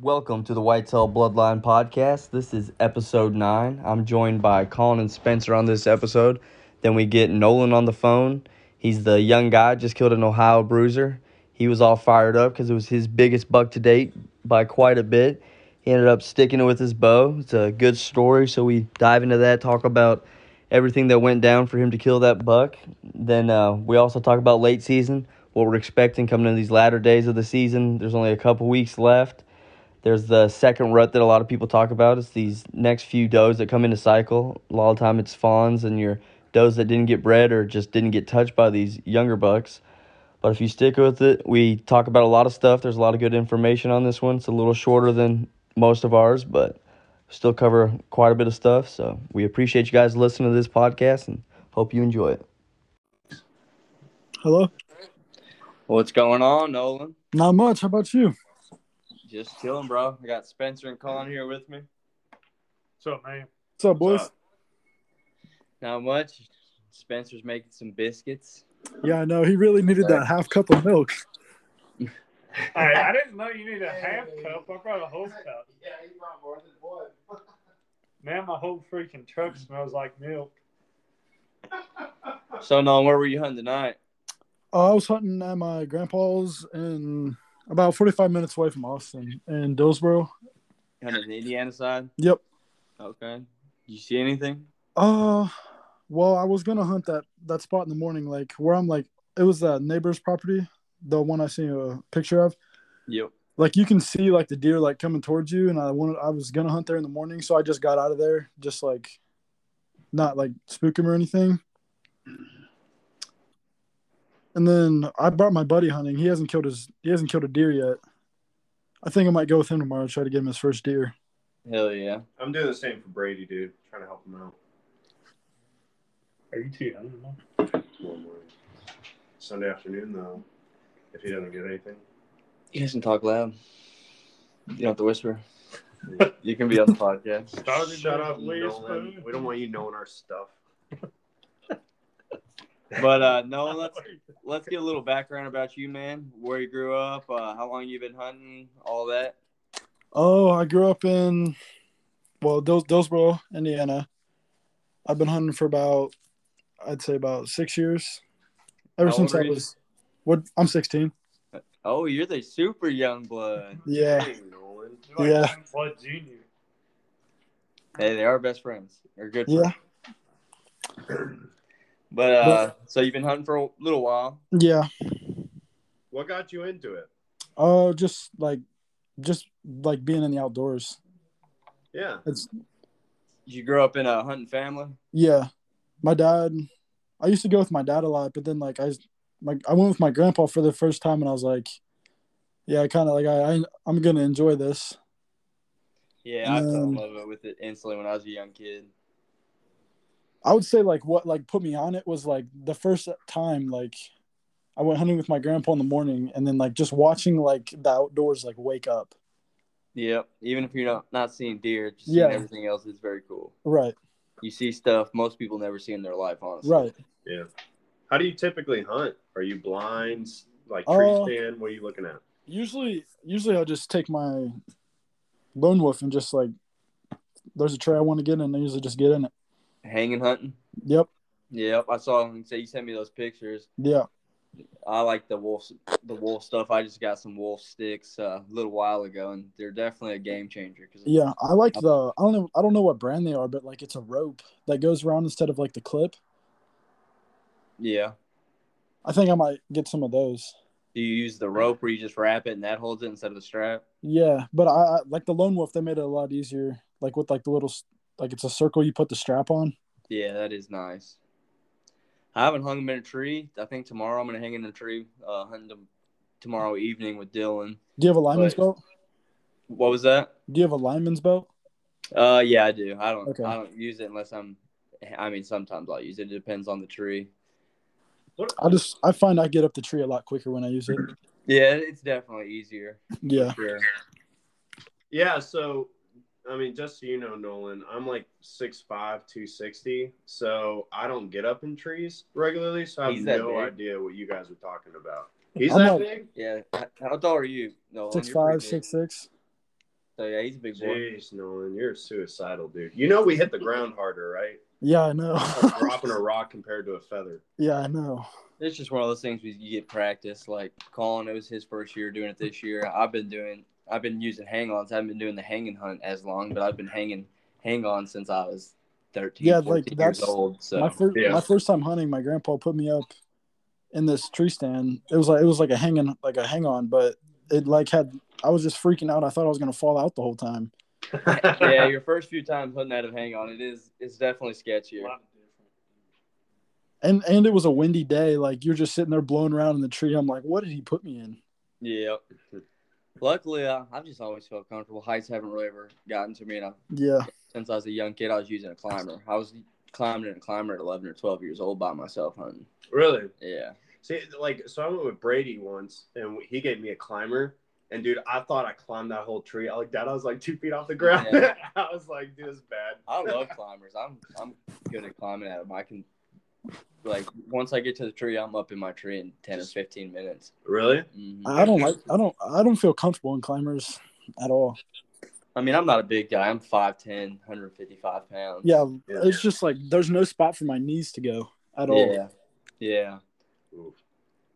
Welcome to the Whitetail Bloodline Podcast. This is episode nine. I'm joined by Colin and Spencer on this episode. Then we get Nolan on the phone. He's the young guy, just killed an Ohio bruiser. He was all fired up because it was his biggest buck to date by quite a bit. He ended up sticking it with his bow. It's a good story, so we dive into that, talk about everything that went down for him to kill that buck. Then uh, we also talk about late season, what we're expecting coming in these latter days of the season. There's only a couple weeks left. There's the second rut that a lot of people talk about. It's these next few does that come into cycle. A lot of time it's fawns and your does that didn't get bred or just didn't get touched by these younger bucks. But if you stick with it, we talk about a lot of stuff. There's a lot of good information on this one. It's a little shorter than most of ours, but still cover quite a bit of stuff. So we appreciate you guys listening to this podcast and hope you enjoy it. Hello. What's going on, Nolan? Not much. How about you? Just chilling, bro. I got Spencer and Colin here with me. What's up, man? What's up, boys? What's up? Not much. Spencer's making some biscuits. Yeah, I know. He really needed that half cup of milk. Hey, I didn't know you need a half cup. I brought a whole cup. Yeah, he brought more than one. Man, my whole freaking truck smells like milk. So, Nolan, where were you hunting tonight? Uh, I was hunting at my grandpa's in about 45 minutes away from Austin and Dillsboro. Hunting the Indiana side? Yep. Okay. Did you see anything? Uh, well, I was gonna hunt that that spot in the morning, like where I'm like, it was that neighbor's property, the one I seen a picture of. Yep. Like you can see like the deer like coming towards you, and I wanted I was gonna hunt there in the morning, so I just got out of there, just like, not like spook him or anything. And then I brought my buddy hunting. He hasn't killed his he hasn't killed a deer yet. I think I might go with him tomorrow to try to get him his first deer. Hell yeah. I'm doing the same for Brady, dude. Trying to help him out. Are you too young? Tomorrow morning. Sunday afternoon, though, if he doesn't get anything. You guys can talk loud. You don't have to whisper. You can be on the podcast. Started Shut up, Lee Nolan. Spoon. We don't want you knowing our stuff. But uh no, let's let's get a little background about you, man. Where you grew up, uh, how long you've been hunting, all that. Oh, I grew up in well, Dills- Dillsboro, Indiana. I've been hunting for about I'd say about six years. Ever How since I was what I'm sixteen. Oh, you're the super young blood. Yeah. Dang, Nolan. Yeah. like Blood Junior. Hey, they are best friends. They're good Yeah. friends. But uh so you've been hunting for a little while. Yeah. What got you into it? Uh just like just like being in the outdoors. Yeah. It's You grew up in a hunting family? yeah. My dad I used to go with my dad a lot, but then like I my I went with my grandpa for the first time and I was like, Yeah, I kinda like I, I I'm gonna enjoy this. Yeah, I fell in love with it instantly when I was a young kid. I would say like what like put me on it was like the first time like I went hunting with my grandpa in the morning and then like just watching like the outdoors like wake up. Yep. Even if you're not, not seeing deer, just Yeah. seeing everything else is very cool. Right. You see stuff most people never see in their life, honestly. Right. Yeah. How do you typically hunt? Are you blinds, like tree Uh, stand? What are you looking at? Usually usually I'll just take my lone wolf and just like there's a tree I want to get in and I usually just get in it. Hanging hunting. Yep. Yep. I saw him say you sent me those pictures. Yeah. I like the wolf the wolf stuff. I just got some wolf sticks uh, a little while ago, and they're definitely a game changer. Cause Yeah. I like the I don't know I don't know what brand they are, but like it's a rope that goes around instead of like the clip. yeah. I think I might get some of those. Do you use the rope where you just wrap it and that holds it instead of the strap? Yeah, but I, I like the lone wolf. They made it a lot easier. Like with like the little like it's a circle you put the strap on. Yeah, that is nice. I haven't hung them in a tree. I think tomorrow I'm gonna hang in a tree, uh, hunting them tomorrow evening with Dylan. Do you have a lineman's But- belt? What was that? Do you have a lineman's belt? Uh, yeah, I do. I don't. Okay. I don't use it unless I'm. I mean, sometimes I'll use it. It depends on the tree. I just I find I get up the tree a lot quicker when I use it. Yeah, it's definitely easier. Yeah. Sure. Yeah, so I mean, just so you know, Nolan, I'm like 6'5", 260, so I don't get up in trees regularly, so I have He's no big? idea what you guys are talking about. He's I'm that not- big? Yeah. How tall are you? No, Six five, six six. So yeah, he's a big boy. Jeez, Nolan, you're a suicidal, dude. You know we hit the ground harder, right? Yeah, I know. Like dropping a rock compared to a feather. yeah, I know. It's just one of those things where you get practice. Like Colin, it was his first year doing it this year. I've been doing, I've been using hang-ons. I haven't been doing the hanging hunt as long, but I've been hanging hang-on since I was 13, Yeah, 14 like, years that's old. So my first yeah. my first time hunting, my grandpa put me up in this tree stand. It was like it was like a hanging like a hang on, but it like had I was just freaking out. I thought I was gonna fall out the whole time. yeah, your first few times hunting out of hang-on, it is, it's definitely sketchier. And and it was a windy day. Like you're just sitting there blowing around in the tree. I'm like, what did he put me in? Yeah. Luckily, uh, I've just always felt comfortable. Heights haven't really ever gotten to me, and I, Yeah. since I was a young kid, I was using a climber. I was climbing in a climber at 11 or 12 years old by myself hunting. really? Yeah. See, like, so I went with Brady once, and he gave me a climber. And dude, I thought I climbed that whole tree. I looked down, I was like two feet off the ground. Yeah. I was like, dude, this is bad. I love climbers. I'm I'm good at climbing at them. I can like once I get to the tree, I'm up in my tree in ten or fifteen minutes. Really? Mhm. I don't like I don't I don't feel comfortable in climbers at all. I mean, I'm not a big guy. I'm 5'10", 155 pounds. Yeah, Yeah. it's just like there's no spot for my knees to go at all. Yeah. Yeah. Oof.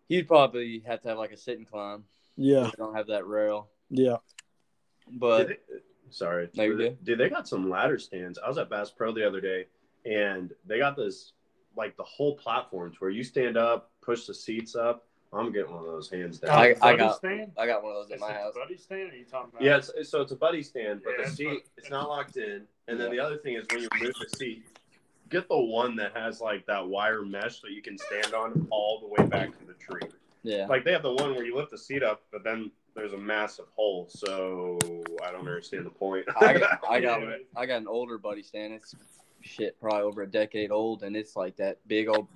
You'd probably have to have like a sit and climb. Yeah, They don't have that rail. yeah. But they- sorry. No, you're. Dude, they got some ladder stands. I was at Bass Pro the other day, and they got this, like, the whole platforms where you stand up, push the seats up. I'm getting one of those hands down. I- I got- stand? I got one of those at Is my it the house. buddy stand? Are you talking about? Yeah, it's, so it's a buddy stand, but Yeah, the seat what- it's not locked in. And then Yeah. the other thing is when you move the seat, get the one that has like that wire mesh that you can stand on all the way back to the tree. Yeah. Like they have the one where you lift the seat up, but then there's a massive hole. So I don't understand the point. I got, I got, I got an older buddy stand. It's shit, probably over a decade old, and it's like that big old,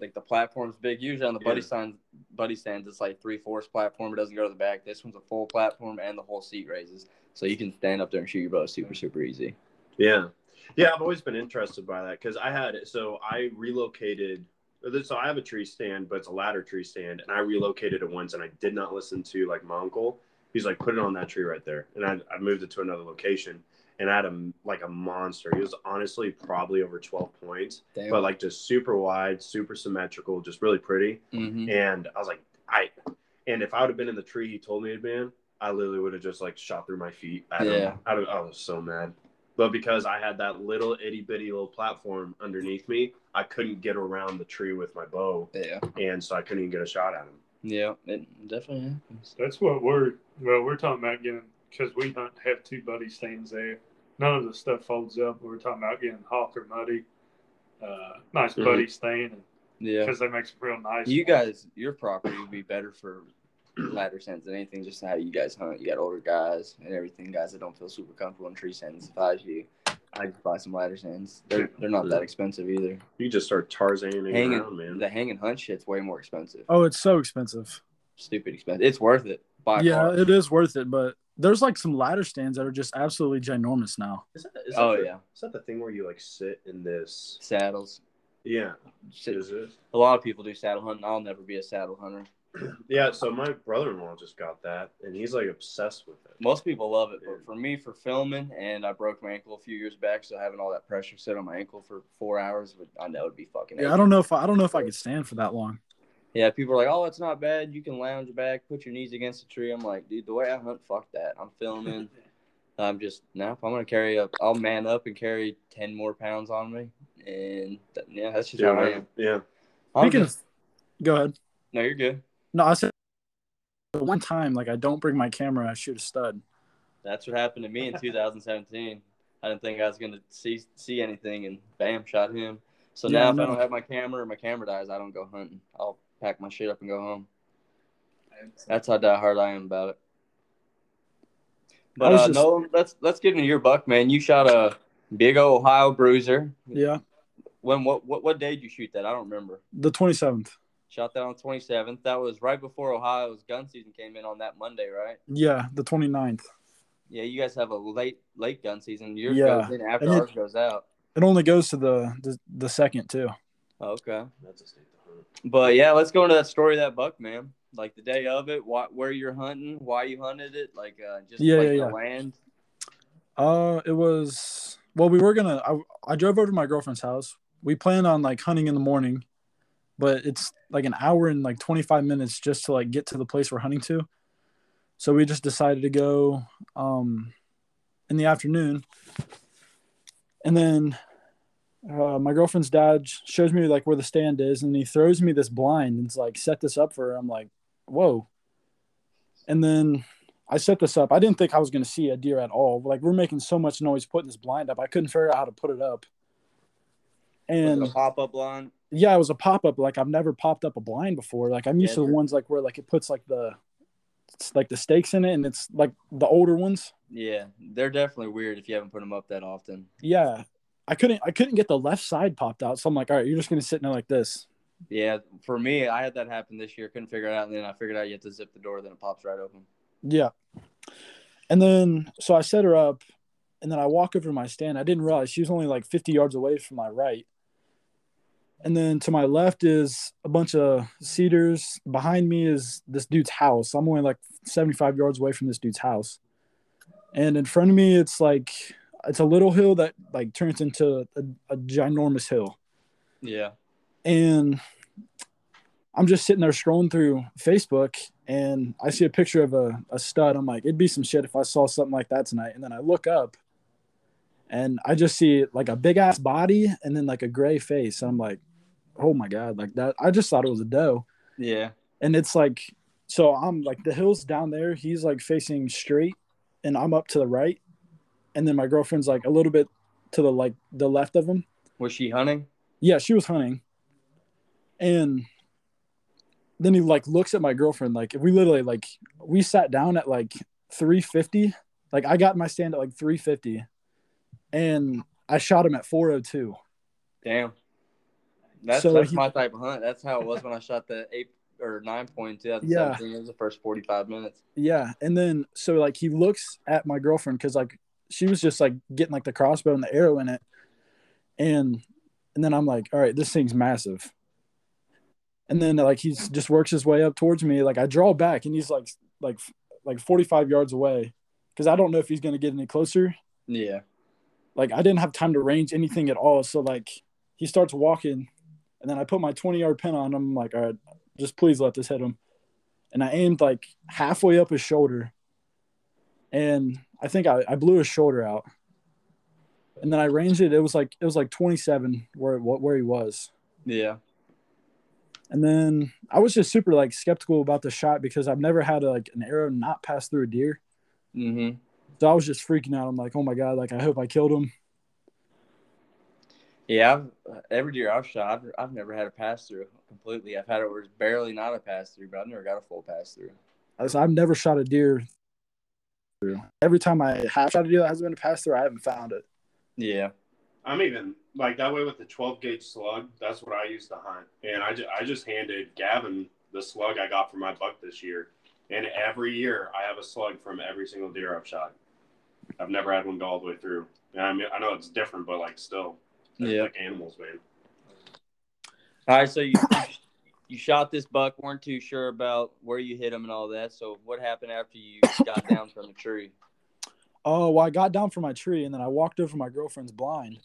like the platform's big. Usually on the buddy Yeah. stands, buddy stands, it's like three fourths platform. It doesn't go to the back. This one's a full platform, and the whole seat raises, so you can stand up there and shoot your bow super super easy. Yeah, yeah. I've always been interested by that because I had it so I relocated. So I have a tree stand, but it's a ladder tree stand, and I relocated it once, and I did not listen to like my uncle. He's like, put it on that tree right there, and I, I moved it to another location, and I had a like a monster. He was honestly probably over twelve points, Damn. but like just super wide, super symmetrical, just really pretty. hmm And I was like, I, and if I would have been in the tree he told me to be in, I literally would have just like shot through my feet. I Yeah. I, I was so mad. But because I had that little itty bitty little platform underneath me, I couldn't get around the tree with my bow. yeah, And so I couldn't even get a shot at him. yeah, it definitely happens. That's what we're well. We're talking about getting because we hunt have two buddy stands there. None of the stuff folds up. We're talking about getting hawk or muddy, uh, nice Mhm. buddy stand Yeah, because they make some real nice. you ones. guys, your property would be better for ladder stands than anything. Just how you guys hunt. You got older guys and everything. Guys that don't feel super comfortable in tree stands. If I was you, I'd just buy some ladder stands. They're they're not that expensive either. You just start Tarzaning Hanging around, man. the hanging hunt shit's way more expensive. Oh, it's so expensive. Stupid expensive. It's worth it. By yeah, far. it is worth it, but there's like some ladder stands that are just absolutely ginormous now. Is that, is that Oh, the, yeah. Is that the thing where you like sit in this? Saddles. Yeah. Shit. Is it? A lot of people do saddle hunting. I'll never be a saddle hunter. Yeah. So my brother-in-law just got that, and he's like obsessed with it. Most people love it, but for me, for filming, and I broke my ankle a few years back, so having all that pressure sit on my ankle for four hours, would, I know it'd be fucking. Yeah, I don't know if I, I don't know if I could stand for that long. Yeah, people are like, "Oh, it's not bad. You can lounge back, put your knees against the tree." I'm like, dude, the way I hunt, fuck that. I'm filming. I'm just now. if I'm gonna carry up, I'll man up and carry ten more pounds on me, and th- yeah, that's just Yeah. how I man. am. Yeah. I'm Speaking just- of, go ahead. no, you're good. No, I said the one time like I don't bring my camera, I shoot a stud. That's what happened to me in 2017. I didn't think I was gonna see see anything, and bam, shot him. So Yeah, now, I if I don't have my camera or my camera dies, I don't go hunting. I'll pack my shit up and go home. That's how die hard I am about it. But uh, just- no, let's let's get into your buck, man. You shot a big old Ohio Bruiser. Yeah, When what what what day did you shoot that? I don't remember. the 27th. Shot that on the 27th. That was right before Ohio's gun season came in on that Monday, right? Yeah, the 29th. Yeah, you guys have a late late gun season. Yours Yeah, goes in after and it- ours goes out. It only goes to the the, the second too. Okay. That's a state to hunt. But yeah, let's go into that story of that buck, man. Like the day of it, why, where you're hunting, why you hunted it, like uh, just Yeah, like yeah, the yeah. land. Uh, it was well, we were gonna. I, I drove over to my girlfriend's house. We planned on like hunting in the morning, but it's like an hour and like 25 minutes just to like get to the place we're hunting to. So we just decided to go um in the afternoon. And then uh, my girlfriend's dad shows me like where the stand is and he throws me this blind and it's like set this up for her. I'm like, whoa. And then I set this up. I didn't think I was going to see a deer at all. Like we're making so much noise putting this blind up. I couldn't figure out how to put it up. And pop up blind yeah, it was a pop up. Like I've never popped up a blind before. Like I'm used Yeah, to the ones like where like it puts like the it's like the stakes in it and it's like the older ones. Yeah, they're definitely weird if you haven't put them up that often. Yeah. I couldn't I couldn't get the left side popped out. So I'm like, all right, you're just gonna sit in there like this. Yeah, for me, I had that happen this year. Couldn't figure it out, and then I figured out you have to zip the door, then it pops right open. Yeah. And then so I set her up and then I walk over to my stand. I didn't realize she was only like 50 yards away from my right. And then to my left is a bunch of cedars. Behind me is this dude's house. I'm only like 75 yards away from this dude's house. And in front of me, it's like it's a little hill that like turns into a, a ginormous hill. Yeah, And I'm just sitting there scrolling through Facebook and I see a picture of a, a stud. I'm like, it'd be some shit if I saw something like that tonight. And then I look up and I just see like a big ass body and then like a gray face. And I'm like, oh my God, like that. I just thought it was a doe. yeah, And it's like, so I'm like, the hill's down there. He's like facing straight and I'm up to the right. And then my girlfriend's like a little bit to the like the left of him. was she hunting? Yeah, she was hunting. And then he like looks at my girlfriend like we literally like we sat down at like 350. Like I got my stand at like 350 and I shot him at 402. Damn, that's So that's he- my type of hunt. That's how it was when I shot the eight or nine point two. Yeah. It was the first forty five minutes. Yeah, and then so like he looks at my girlfriend cuz like she was just like getting like the crossbow and the arrow in it. And and then I'm like, "All right, this thing's massive." And then like he just works his way up towards me. Like I draw back and he's like like like 45 yards away cuz I don't know if he's going to get any closer. Yeah, Like I didn't have time to range anything at all. So like he starts walking and then I put my 20 yard pin on him. I'm like, "All right, just please let this hit him." And I aimed like halfway up his shoulder and I think I, I blew his shoulder out. And then I ranged it. It was like it was like 27 where what where he was. yeah, And then I was just super like skeptical about the shot because I've never had a, like an arrow not pass through a deer. mm-hmm. So I was just freaking out. I'm like, oh my god, like I hope I killed him. Yeah, I've, every deer I've shot, I've, I've never had a pass through completely. I've had it where it's barely not a pass through, but I've never got a full pass through. I've never shot a deer through. Every time I have shot a deer that hasn't been a pass through, I haven't found it. Yeah, I'm even like that way with the 12 gauge slug. That's what I used to hunt, and I just, I just handed Gavin the slug I got for my buck this year. And every year I have a slug from every single deer I've shot. I've never had one go all the way through. And I mean, I know it's different, but like still, Yeah. like animals, man. All right, so you you shot this buck, weren't too sure about where you hit him and all that. So what happened after you got down from the tree? Oh, well, I got down from my tree and then I walked over my girlfriend's blind.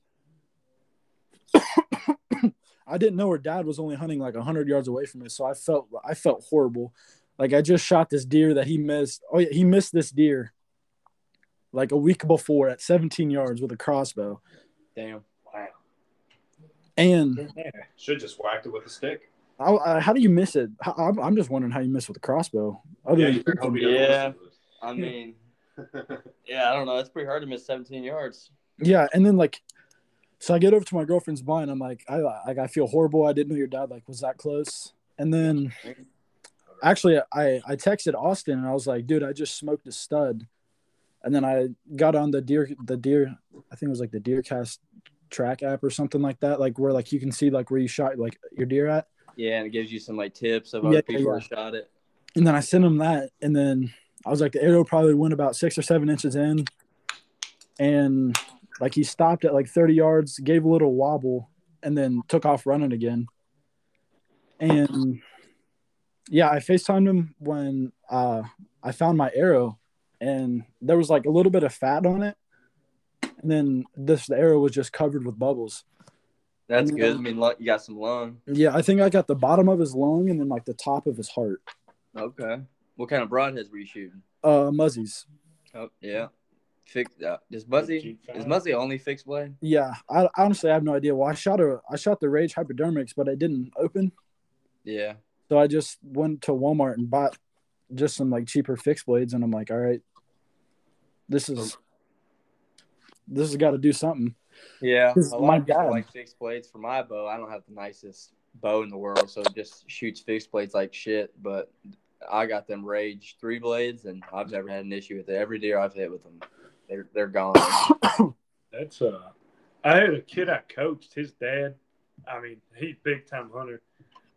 I didn't know her dad was only hunting like 100 yards away from us, so I felt I felt horrible. Like I just shot this deer that he missed. Oh yeah, he missed this deer like a week before at 17 yards with a crossbow. Damn. Wow. And Should just whacked it with a stick. I, I, how do you miss it? I'm, I'm just wondering how you miss with a crossbow. Other Yeah, than you better hope he doesn't Yeah. I mean, yeah, I don't know. It's pretty hard to miss 17 yards. Yeah, and then like, so I get over to my girlfriend's blind. I'm like, I like I feel horrible. I didn't know your dad like was that close. And then actually, I I texted Austin and I was like, dude, I just smoked a stud. And then I got on the deer the deer I think it was like the DeerCast track app or something like that, like where like you can see like where you shot like your deer at. Yeah, and it gives you some like tips of Yeah, other people yeah. shot it. And then I sent him that, and then I was like, the arrow probably went about six or seven inches in, and like he stopped at like 30 yards, gave a little wobble, and then took off running again. And yeah, I FaceTimed him when uh, I found my arrow, and there was like a little bit of fat on it, and then this the arrow was just covered with bubbles. That's good. I mean, you got some lung. Yeah, I think I got the bottom of his lung and then like the top of his heart. Okay. What kind of broadheads were you shooting? Uh, muzzies. Oh, yeah. Fix. Uh, does Muzzy is Muzzy only fixed blade? Yeah, I I honestly have no idea. Well, I shot a I shot the Rage hypodermics, but it didn't open. Yeah. So I just went to Walmart and bought just some like cheaper fixed blades, and I'm like, all right, this is this has got to do something. Yeah. Because A lot my of people dad- like fixed blades for my bow. I don't have the nicest bow in the world, so it just shoots fixed blades like shit. But I got them Rage three blades, and I've never had an issue with it. Every deer I've hit with them, they're they're gone. That's uh, I had a kid I coached. His dad, I mean, he's big time hunter.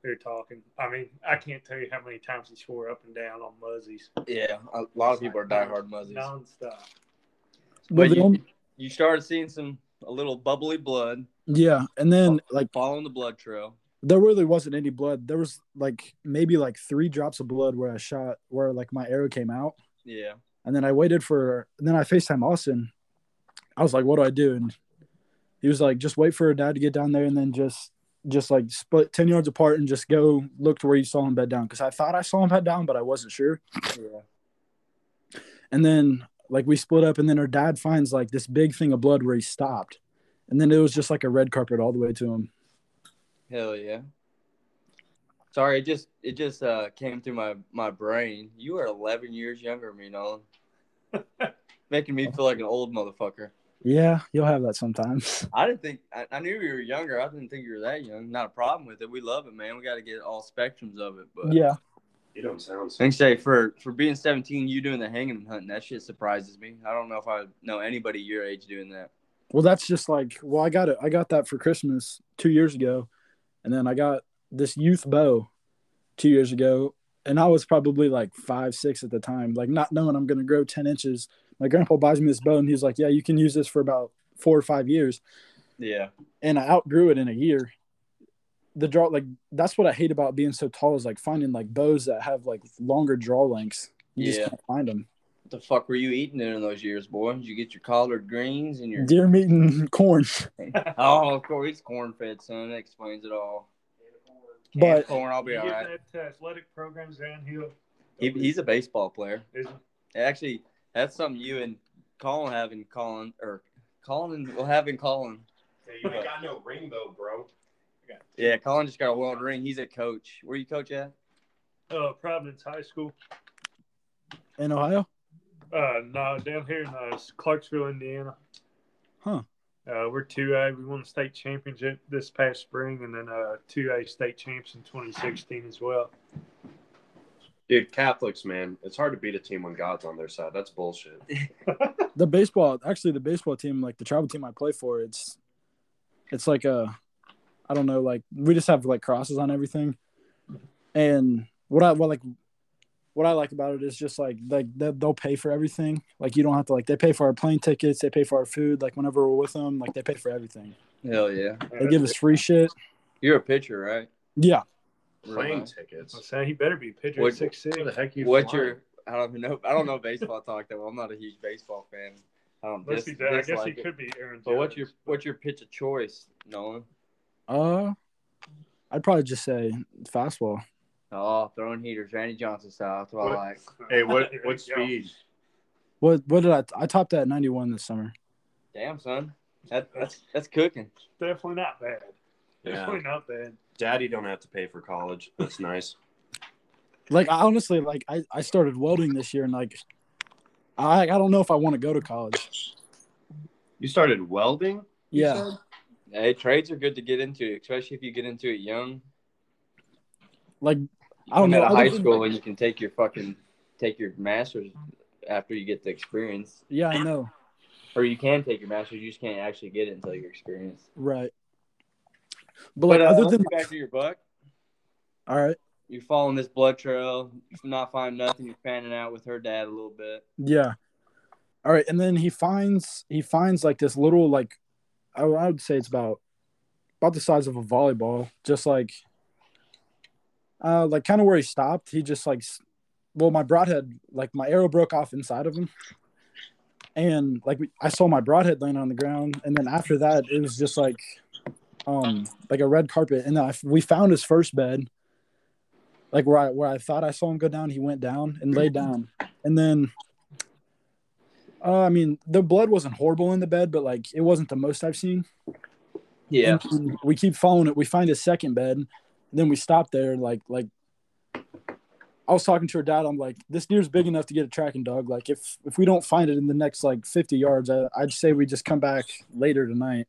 We were talking. I mean, I can't tell you how many times he swore up and down on muzzies. yeah. A lot of people are diehard Muzzies. nonstop. But But you, only- you started seeing some a little bubbly blood yeah, and then like following the blood trail. there really wasn't any blood. There was like maybe like three drops of blood where I shot where like my arrow came out, Yeah. and then I waited for. And then I Facetime Austin. I was like, "What do I do?" And he was like, "Just wait for her dad to get down there, and then just just like split ten yards apart and just go look to where you saw him bed down." Because I thought I saw him bed down, but I wasn't sure. Yeah. And then like we split up, and then her dad finds like this big thing of blood where he stopped, and then it was just like a red carpet all the way to him. Hell yeah. Sorry, it just it just uh came through my my brain. You are 11 years younger than me, Nolan. Making me feel like an old motherfucker. Yeah, you'll have that sometimes. I didn't think I, I knew you were younger. I didn't think you were that young. Not a problem with it. We love it, man. We got to get all spectrums of it. But Yeah, You don't sound I so. think say for for being 17, you doing the hanging and hunting, that shit surprises me. I don't know if I know anybody your age doing that. Well, that's just like well, I got it. I got that for Christmas two years ago, and then I got this youth bow two years ago, and I was probably like five, six at the time, like not knowing I'm going to grow ten inches. My grandpa buys me this bow, and he's like, "Yeah, you can use this for about four or five years," Yeah. and I outgrew it in a year. The draw, like that's what I hate about being so tall is like finding like bows that have like longer draw lengths. You Yeah. just can't find them. What the fuck were you eating in those years, boy? Did you get your collard greens and your Deer meat and corn. Oh, of course, it's corn fed, son. That explains it all. But- Canned corn, I'll be You all get right. that athletic programs down here. He, he's a baseball player. Is Actually, that's something you and Colin have in Colin, or Colin will have in Colin. Hey, you ain't got no ring though, bro. Yeah, Colin just got a world ring. He's a coach. Where you coach at? uh, Providence High School. In Ohio? Uh, no, down here in uh, Clarksville, Indiana. Huh. Uh, we're two A. We won the state championship this past spring, and then uh, two A state champs in 2016 as well. Dude, Catholics, man, it's hard to beat a team when God's on their side. That's bullshit. the baseball actually the baseball team like the travel team i play for it's it's like a i don't know like we just have like crosses on everything and what i what like what i like about it is just like like they, they'll pay for everything like you don't have to like they pay for our plane tickets they pay for our food like whenever we're with them like they pay for everything Hell yeah. they give us free shit You're a pitcher, right? yeah Plane Right. tickets. I'm saying he better be pitcher What- six six. Where the heck you What's flying? your? I don't know. I don't know baseball talk that well. I'm not a huge baseball fan. I don't Unless dis- I guess he it. could be Aaron. But what's Judge. your what's your pitch of choice, Nolan? Uh i'd probably just say fastball Oh, throwing heaters, Randy Johnson style. That's what I like. Hey, what what speed? what what did i i topped that 91 this summer Damn, son. That that's that's cooking. Definitely not bad. Yeah. Definitely not bad. Daddy don't have to pay for college. That's nice. like I honestly like I, I started welding this year and like I I don't know if I want to go to college. You started welding? you Yeah. said? Hey, trades are good to get into, especially if you get into it young. Like I don't know, out of high school like- and you can take your fucking take your masters after you get the experience, yeah, I know. or you can take your masters. You just can't actually get it until you're experienced. Right. But like But uh, other than back to your buck. all right. You're following this blood trail. You're not finding nothing. You're fanning out with her dad a little bit. Yeah. All right, and then he finds he finds like this little like I, would say it's about about the size of a volleyball, just like uh like kind of where he stopped. He just like well my broadhead like my arrow broke off inside of him. and like I saw my broadhead laying on the ground, and then after that, it was just like, um, like a red carpet, and then I, we found his first bed, like where I where I thought I saw him go down, he went down and laid down, and then, uh, I mean, the blood wasn't horrible in the bed, but like it wasn't the most I've seen. Yeah. And we keep following it. We find his second bed. Then we stop there. Like, like I was talking to her dad. I'm like, this deer's big enough to get a tracking dog. Like, if if we don't find it in the next like 50 yards, I, I'd say we just come back later tonight.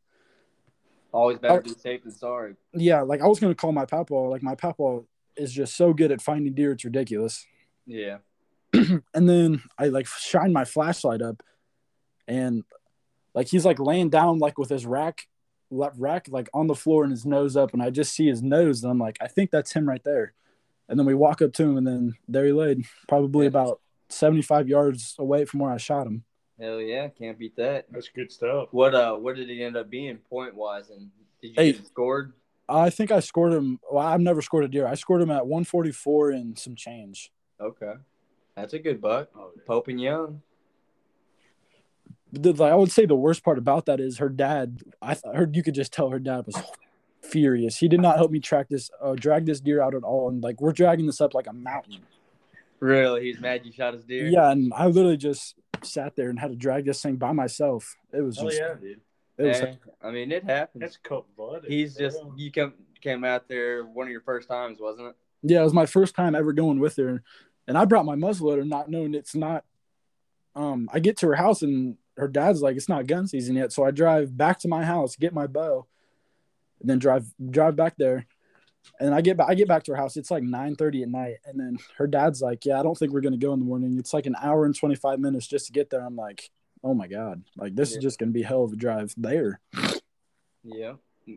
Always better to be safe than sorry. Yeah, like I was gonna call my papa. Like my papa is just so good at finding deer. It's ridiculous. Yeah. and then I like shine my flashlight up, and like he's like laying down like with his rack, rack like on the floor and his nose up, and I just see his nose, and I'm like, I think that's him right there. And then we walk up to him, and then there he laid, probably Yeah. about 75 yards away from where I shot him. Hell yeah, can't beat that. That's good stuff. What uh what did he end up being point wise and did you Hey. scored? I think I scored him. Well, I've never scored a deer. I scored him at 144 and some change. Okay. That's a good buck. Oh, yeah. Pope and Young. the, like, I would say the worst part about that is her dad. I th- heard you could just tell her dad was furious. He did not help me track this, uh, drag this deer out at all. And like we're dragging this up like a mountain. Really? He's mad you shot his deer? Yeah, and I literally just sat there and had to drag this thing by myself. It was Oh just, yeah, dude. it was. Hey, I mean it happens. That's cold blooded. He's just you come came out there one of your first times, wasn't it? Yeah, it was my first time ever going with her, and I brought my muzzleloader, not knowing it's not. Um, I get to her house and her dad's like, "It's not gun season yet," so I drive back to my house, get my bow, and then drive drive back there, and I get back. I get back to her house. It's like nine thirty at night, and then her dad's like, "Yeah, I don't think we're gonna go in the morning. It's like an hour and twenty five minutes just to get there." I'm like, "Oh my god, like this Yeah. is just gonna be hell of a drive there." Yeah.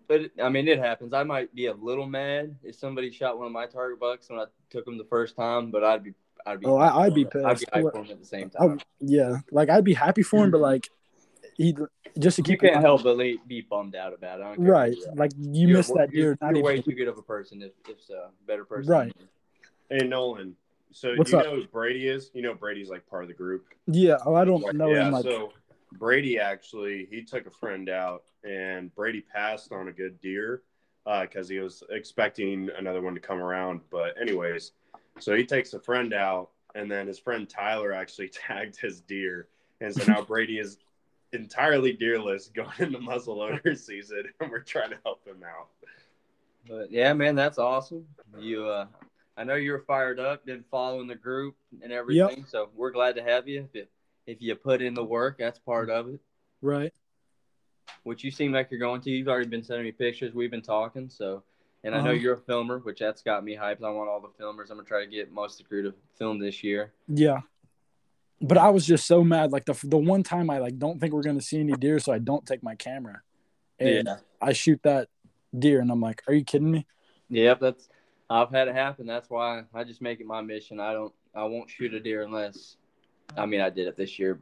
But I mean it happens. I might be a little mad if somebody shot one of my target bucks when I took them the first time, but I'd be I'd be Oh, I- I'd be I'd be pissed. hyped for him at the same time. Oh, time. yeah, like I'd be happy for him, but mm-hmm. like he just to You keep can't help but le- be bummed out about it. I don't care right. you. Uh, like you You're- missed that you're- You're way too good of a person if if a better person. Right. Hey Nolan, so What's you up? know who Brady is? You know Brady's like part of the group. yeah. Oh, I don't know yeah, him. Like, so Brady actually he took a friend out and Brady passed on a good deer because he was expecting another one to come around. But anyways, so he takes a friend out and then his friend Tyler actually tagged his deer, and so now Brady is entirely deerless going into muzzleloader season, and we're trying to help him out. But yeah, man, that's awesome. You, uh, I know you were fired up, been following the group and everything. So we're glad to have you. If you, if you put in the work, that's part of it. right. Which you seem like you're going to. You've already been sending me pictures. We've been talking. So, and I know Uh-huh. you're a filmer, which that's got me hyped. I want all the filmers. I'm gonna try to get most of the crew to film this year. Yeah. But I was just so mad. Like the the one time I like don't think we're gonna see any deer, so I don't take my camera, and I shoot that deer, and I'm like, "Are you kidding me?" Yep, that's I've had it happen. That's why I just make it my mission. I don't I won't shoot a deer unless I mean I did it this year,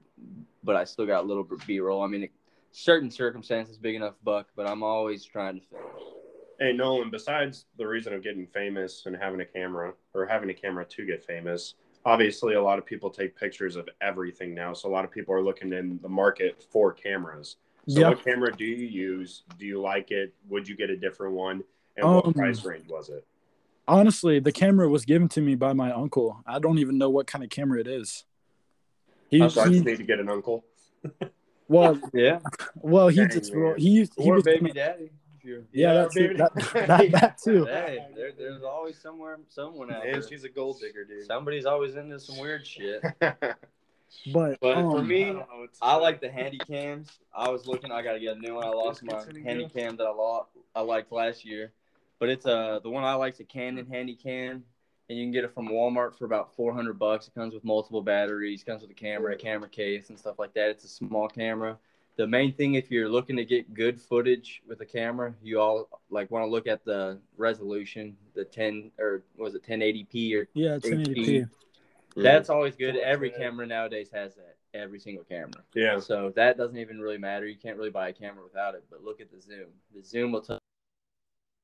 but I still got a little B roll. I mean certain circumstances big enough buck, but I'm always trying to film. Hey Nolan, besides the reason of getting famous and having a camera or having a camera to get famous, obviously a lot of people take pictures of everything now. So a lot of people are looking in the market for cameras. So Yeah. what camera do you use? Do you like it? Would you get a different one? And Um, what price range was it? Honestly, the camera was given to me by my uncle. I don't even know what kind of camera it is. He, So I he just need to get an uncle. well, Yeah. well, he Dang, just man. he used he Or was baby daddy. yeah, Yeah, that's baby. that, that that too. Hey, there, there's always somewhere someone out there. she's a gold digger, dude. Somebody's always into some weird shit. But But for um, me, don't know what to I like the handy cams. I was looking. I gotta get a new one. I lost my handy cam that I lost. I liked last year, but it's uh the one I like is a Canon handy cam, and you can get it from Walmart for about four hundred bucks. It comes with multiple batteries, comes with a camera, a camera case, and stuff like that. It's a small camera. The main thing, if you're looking to get good footage with a camera, you all like want to look at the resolution, the ten or was it 1080p or yeah, 1080p. Mm. that's always good. Every camera nowadays has that. Every single camera. yeah. So that doesn't even really matter. You can't really buy a camera without it. But look at the zoom. The zoom will tell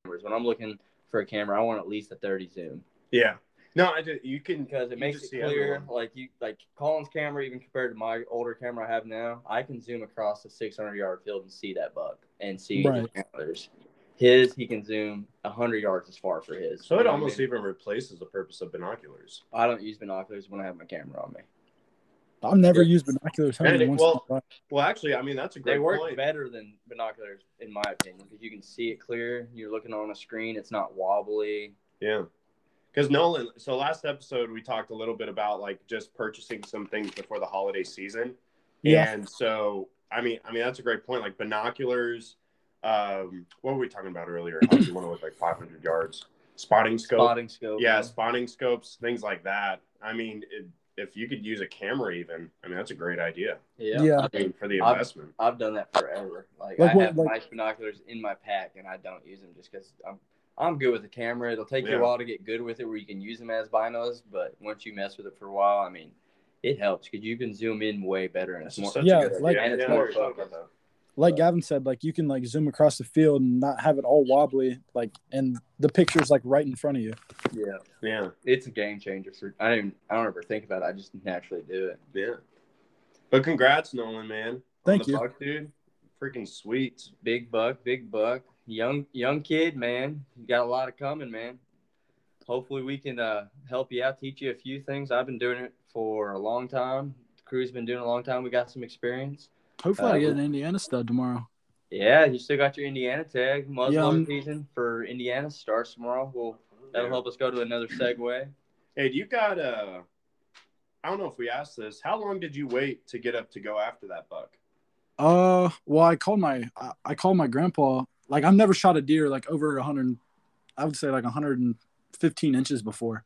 cameras. When I'm looking for a camera, I want at least a 30 zoom. Yeah. No, I just you can because it makes it clear. everyone. Like you, like Colin's camera, even compared to my older camera I have now, I can zoom across the 600 yard field and see that buck and see Right. the antlers. His, he can zoom 100 yards as far for his. So it know I almost mean? even replaces the purpose of binoculars. I don't use binoculars when I have my camera on me. I've never Yeah. used binoculars. And it- once well, in a while. Well, actually, I mean that's a great They work point. better than binoculars, in my opinion, because you can see it clear. You're looking on a screen; it's not wobbly. Yeah. Because Nolan, so last episode we talked a little bit about like just purchasing some things before the holiday season. Yeah. And so I mean I mean that's a great point. Like binoculars, um, what were we talking about earlier? How you want to look like five hundred yards. Spotting scope. Spotting scope. Yeah, spotting scopes, things like that. I mean, it, if you could use a camera even, I mean that's a great idea. yeah. Yeah. I I mean mean, for the I've- investment. I've done that forever. Like, Like I what- have like- nice binoculars in my pack, and I don't use them just because I'm I'm good with the camera. It'll take you a while to get good with it, where you can use them as binos. But once you mess with it for a while, I mean, it helps because you can zoom in way better, and it's more. such a Yeah, good like- idea. and it's Yeah, more we were talking about focused. like Gavin said, like you can like zoom across the field and not have it all wobbly, like and the picture's like right in front of you. Yeah. Yeah, it's a game changer. For I don't I don't ever think about it. I just naturally do it. yeah. But congrats, Nolan, man. on Thank the you. buck, dude. Freaking sweet. Big buck, big buck, young young kid, man. You got a lot of coming, man. Hopefully, we can uh, help you out, teach you a few things. I've been doing it for a long time. The crew's been doing it a long time. We got some experience. Hopefully, Uh, I get an Indiana stud tomorrow. Yeah, you still got your Indiana tag. Muzzleloader Yeah, season for Indiana starts tomorrow. Well, that'll help us go to another segue. Hey, you got uh I don't know if we asked this. How long did you wait to get up to go after that buck? Uh, well, I called my I, I called my grandpa. Like I've never shot a deer like over 100. I would say like 115 inches before.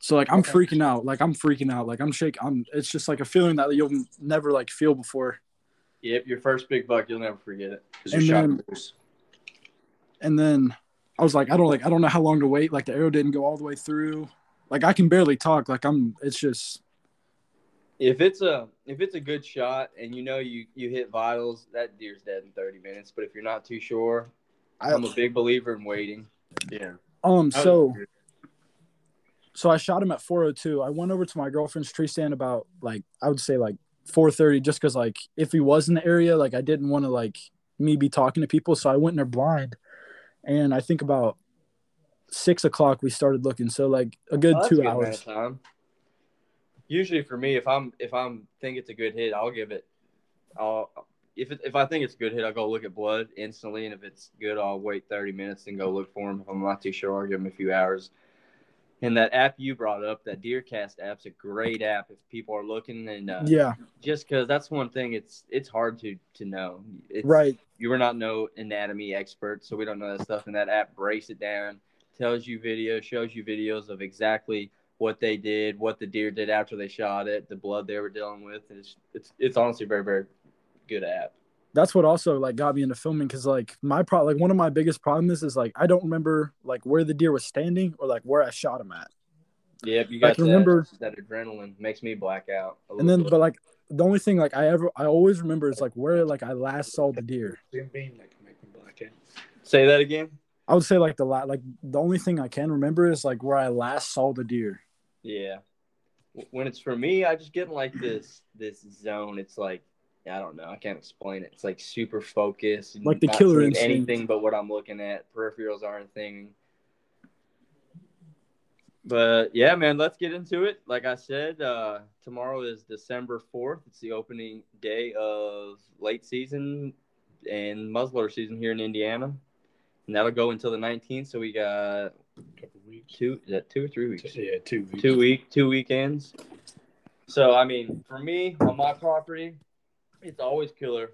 So like I'm Okay. freaking out. Like I'm freaking out. Like I'm shaking. I'm. It's just like a feeling that you'll never like feel before. Yep, your first big buck. You'll never forget it. And then- And then I was like, I don't like I don't know how long to wait. Like the arrow didn't go all the way through. Like I can barely talk. Like I'm. It's just If it's a if it's a good shot and you know you you hit vitals, that deer's dead in 30 minutes. But if you're not too sure, I, I'm a big believer in waiting. Yeah. um. So. so I shot him at 402. I went over to my girlfriend's tree stand about like I would say like 430, just because like if he was in the area, like I didn't want to like me be talking to people, so I went in there blind, and I think about six o'clock we started looking. So like a good Oh, that's a two good amount hours. Usually for me, if I'm if I'm think it's a good hit, I'll give it. I'll if it, if I think it's a good hit, I'll go look at blood instantly, and if it's good, I'll wait 30 minutes and go look for him. If I'm not too sure, I'll give him a few hours. And that app you brought up, that DeerCast app's a great app if people are looking, and uh, Yeah, just because that's one thing, it's it's hard to to know. It's, right. you were not no anatomy expert, so we don't know that stuff. And that app breaks it down, tells you videos, shows you videos of exactly what they did, what the deer did after they shot it, the blood they were dealing with. It's it's it's honestly a very very good app. That's what also like got me into filming because like my pro like one of my biggest problems is like I don't remember like where the deer was standing or like where I shot him at. Yep, you I got can that, remember- that adrenaline makes me black out. a And then little but like the only thing like I ever I always remember is like where like I last saw the deer. Them being that can make me black out. say that again. I would say like the la- like the only thing I can remember is like where I last saw the deer. Yeah. When it's for me, I just get in like this this zone. It's like I don't know. I can't explain it. It's like super focused. Like the killer instinct. Anything but what I'm looking at. Peripherals aren't a thing. But yeah, man, let's get into it. Like I said, uh, tomorrow is December 4th. It's the opening day of late season and muzzleloader season here in Indiana. And that'll go until the 19th. So we got couple weeks. two, is that two or three weeks? Yeah, two weeks. two week two weekends. So I mean, for me on my property, it's always killer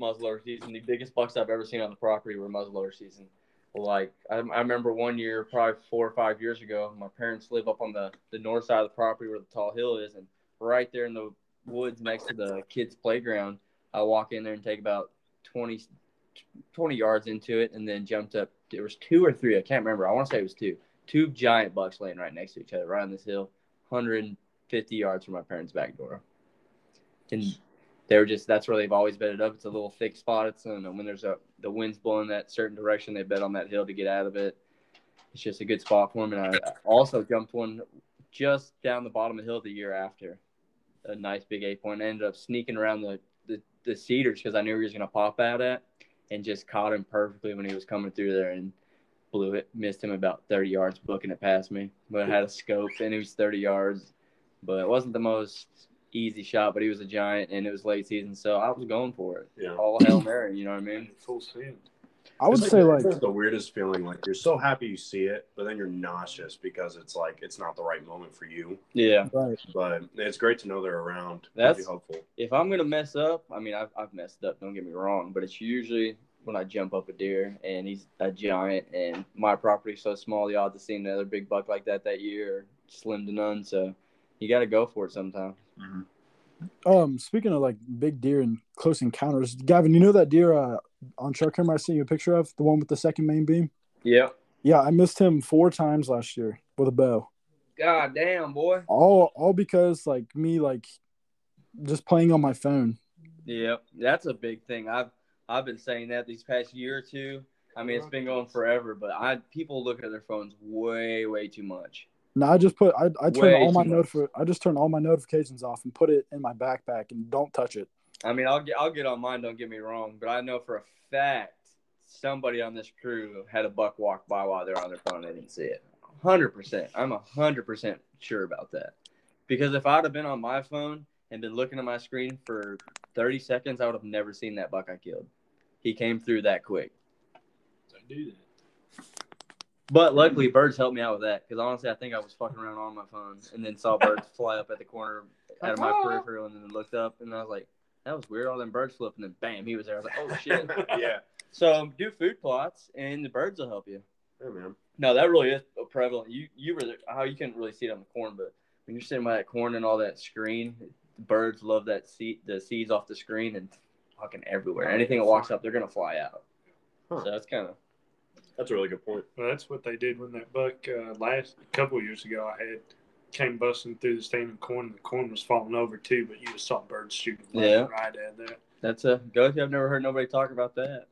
muzzleloader season. The biggest bucks I've ever seen on the property were muzzleloader season. Like I, I remember one year, probably four or five years ago, my parents live up on the the north side of the property where the tall hill is, and right there in the woods next to the kids' playground. I walk in there and take about 20, 20 yards into it, and then jumped up. There was two or three, I can't remember. I want to say it was two. Two giant bucks laying right next to each other, right on this hill, 150 yards from my parents' back door. And they were just that's where they've always bedded up. It's a little thick spot. It's and when there's a the wind's blowing that certain direction, they bet on that hill to get out of it. it's just a good spot for them. And I also jumped one just down the bottom of the hill the year after. A nice big eight point. I ended up sneaking around the, the, the cedars because I knew he was going to pop out at and just caught him perfectly when he was coming through there and blew it. Missed him about 30 yards, booking it past me. But I had a scope and he was 30 yards. But it wasn't the most easy shot, but he was a giant and it was late season. So I was going for it. Yeah. All Hail Mary, you know what I mean? Full send. I would It's say like it's the weirdest feeling. Like you're so happy you see it, but then you're nauseous because it's like it's not the right moment for you. Yeah. right. But it's great to know they're around. That's- Pretty hopeful. if I'm gonna mess up, I mean I've I've messed up. Don't get me wrong, but it's usually when I jump up a deer and he's a giant and my property's so small, the odds of seeing another big buck like that that year are slim to none. So you got to go for it sometime. Mm-hmm. Um, speaking of like big deer and close encounters, Gavin, you know that deer uh, on trail camera I sent you a picture of, the one with the second main beam. Yeah. Yeah, I missed him four times last year with a bow. God damn, boy. All all because like me like just playing on my phone. Yep. That's a big thing. I've I've been saying that these past year or two. I mean, it's been going forever, but I people look at their phones way way too much. Now I just put I I turn all my too much. notif- I just turn all my notifications off and put it in my backpack and don't touch it. I mean, I'll get I'll get on mine. Don't get me wrong, but I know for a fact somebody on this crew had a buck walk by while they're on their phone. and They didn't see it. Hundred percent. I'm hundred percent sure about that. Because if I'd have been on my phone and been looking at my screen for 30 seconds, I would have never seen that buck I killed. He came through that quick. They do that. But luckily, birds helped me out with that. Because honestly, I think I was fucking around on my phone and then saw birds fly up at the corner out of my peripheral and then looked up and I was like, that was weird. All them birds flew up and then bam, he was there. I was like, oh shit. yeah. so do food plots and the birds will help you. Yeah, man. No, that really is prevalent. You you were how you couldn't really see it on the corn, but when you're sitting by that corn and all that screen, the birds love that seed the seeds off the screen and fucking everywhere. Anything that walks up, they're gonna fly out. Huh. So that's kind of That's a really good point. Well, that's what they did when that buck uh, last a couple of years ago. I had came busting through the standing corn. and The corn was falling over too, but you just saw birds shooting Yeah. right at that. that's a go to. I've never heard nobody talk about that.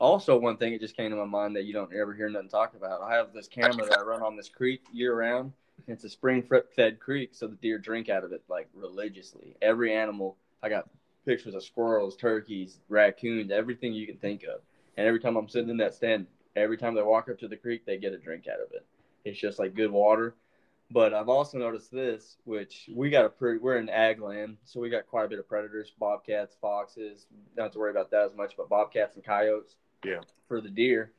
Also, one thing that just came to my mind that you don't ever hear nothing talk about. I have this camera that I run on this creek year round. It's a spring fed creek, so the deer drink out of it like religiously. Every animal, I got pictures of squirrels, turkeys, raccoons, everything you can think of. And every time I'm sitting in that stand, every time they walk up to the creek, they get a drink out of it. It's just like good water. But I've also noticed this, which we got a pretty, we're in ag land, so we got quite a bit of predators, bobcats, foxes. Don't to worry about that as much, but bobcats and coyotes. Yeah. For the deer.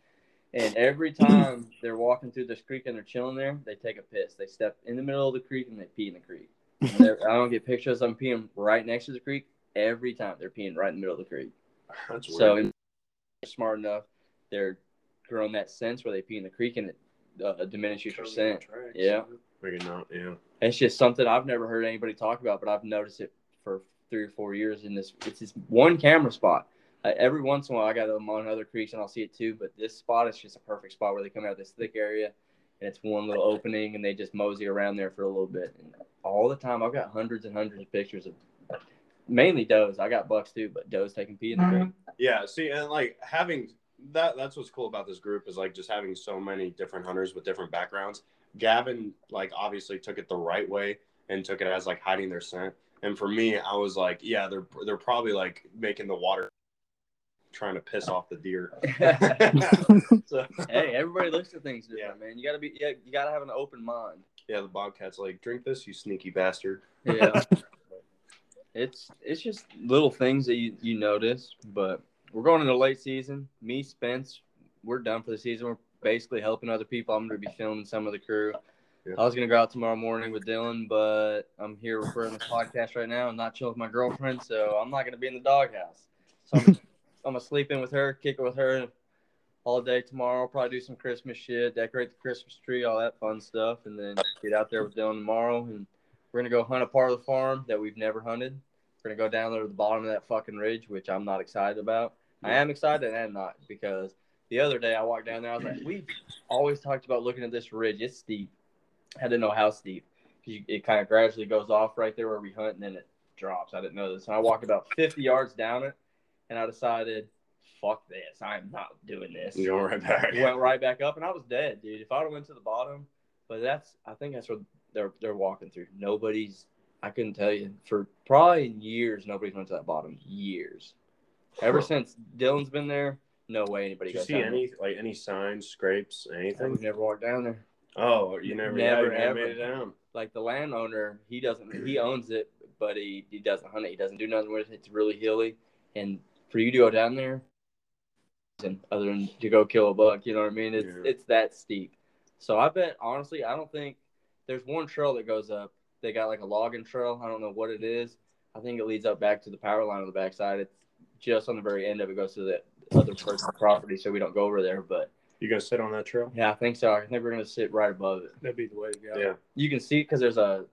And every time they're walking through this creek and they're chilling there, they take a piss. They step in the middle of the creek and they pee in the creek. I don't get pictures of them peeing right next to the creek. Every time they're peeing right in the middle of the creek. That's weird. So they're smart enough, they're growing that sense where they pee in the creek and it uh, diminishes your scent. tracks. Yeah. Maybe not. Yeah. It's just something I've never heard anybody talk about, but I've noticed it for three or four years in this. It's this one camera spot. Uh, every once in a while, I got them on other creeks and I'll see it too. But this spot is just a perfect spot where they come out of this thick area, and it's one little opening, and they just mosey around there for a little bit. And all the time, I've got hundreds and hundreds of pictures of mainly does. I got bucks too, but does taking pee in the creek. Yeah. See, and like having that, that's what's cool about this group is like just having so many different hunters with different backgrounds. Gavin, like, obviously took it the right way and took it as like hiding their scent. And for me, I was like, yeah, they're they're probably like making the water, trying to piss off the deer. so, hey, everybody looks at things different, man. You gotta be, yeah, you gotta have an open mind. yeah, the bobcat's like, drink this, you sneaky bastard. Yeah. it's it's just little things that you, you notice, but we're going into late season. Me, Spence, we're done for the season. We're basically helping other people. I'm going to be filming some of the crew. Yeah. I was going to go out tomorrow morning with Dylan, but I'm here recording this podcast right now. I'm not chilling with my girlfriend, so I'm not going to be in the doghouse. So I'm, I'm going to sleep in with her, kick it with her all day tomorrow. Probably do some Christmas shit, decorate the Christmas tree, all that fun stuff, and then get out there with Dylan tomorrow. And we're going to go hunt a part of the farm that we've never hunted. We're going to go down there to the bottom of that fucking ridge, which I'm not excited about. I am excited and not because the other day I walked down there. I was like, we've always talked about looking at this ridge. It's steep. I didn't know how steep because it kind of gradually goes off right there where we hunt and then it drops. I didn't know this. And I walked about 50 yards down it and I decided, fuck this. I'm not doing this. You're right back. Went right back up, and I was dead, dude. If I would have went to the bottom, but that's I think that's what they're they're walking through. Nobody's. I couldn't tell you for probably years. Nobody's went to that bottom. Years. Ever since Dylan's been there, no way anybody Did you see any like any signs, scrapes, anything? I've never walked down there. Oh, you never, Never, yeah, never ever. made it down. like the landowner, he doesn't he owns it, but he, he doesn't hunt it. He doesn't do nothing with it. It's really hilly, and for you to go down there, and other than to go kill a buck, you know what I mean? It's Yeah. it's that steep. So I bet honestly, I don't think there's one trail that goes up. They got like a logging trail. I don't know what it is. I think it leads up back to the power line on the backside. It's just on the very end of it goes to the other person's property, so we don't go over there. But You gonna sit on that trail? yeah, I think so. I think we're gonna sit right above it That'd be the way to go. Yeah. you can see because there's a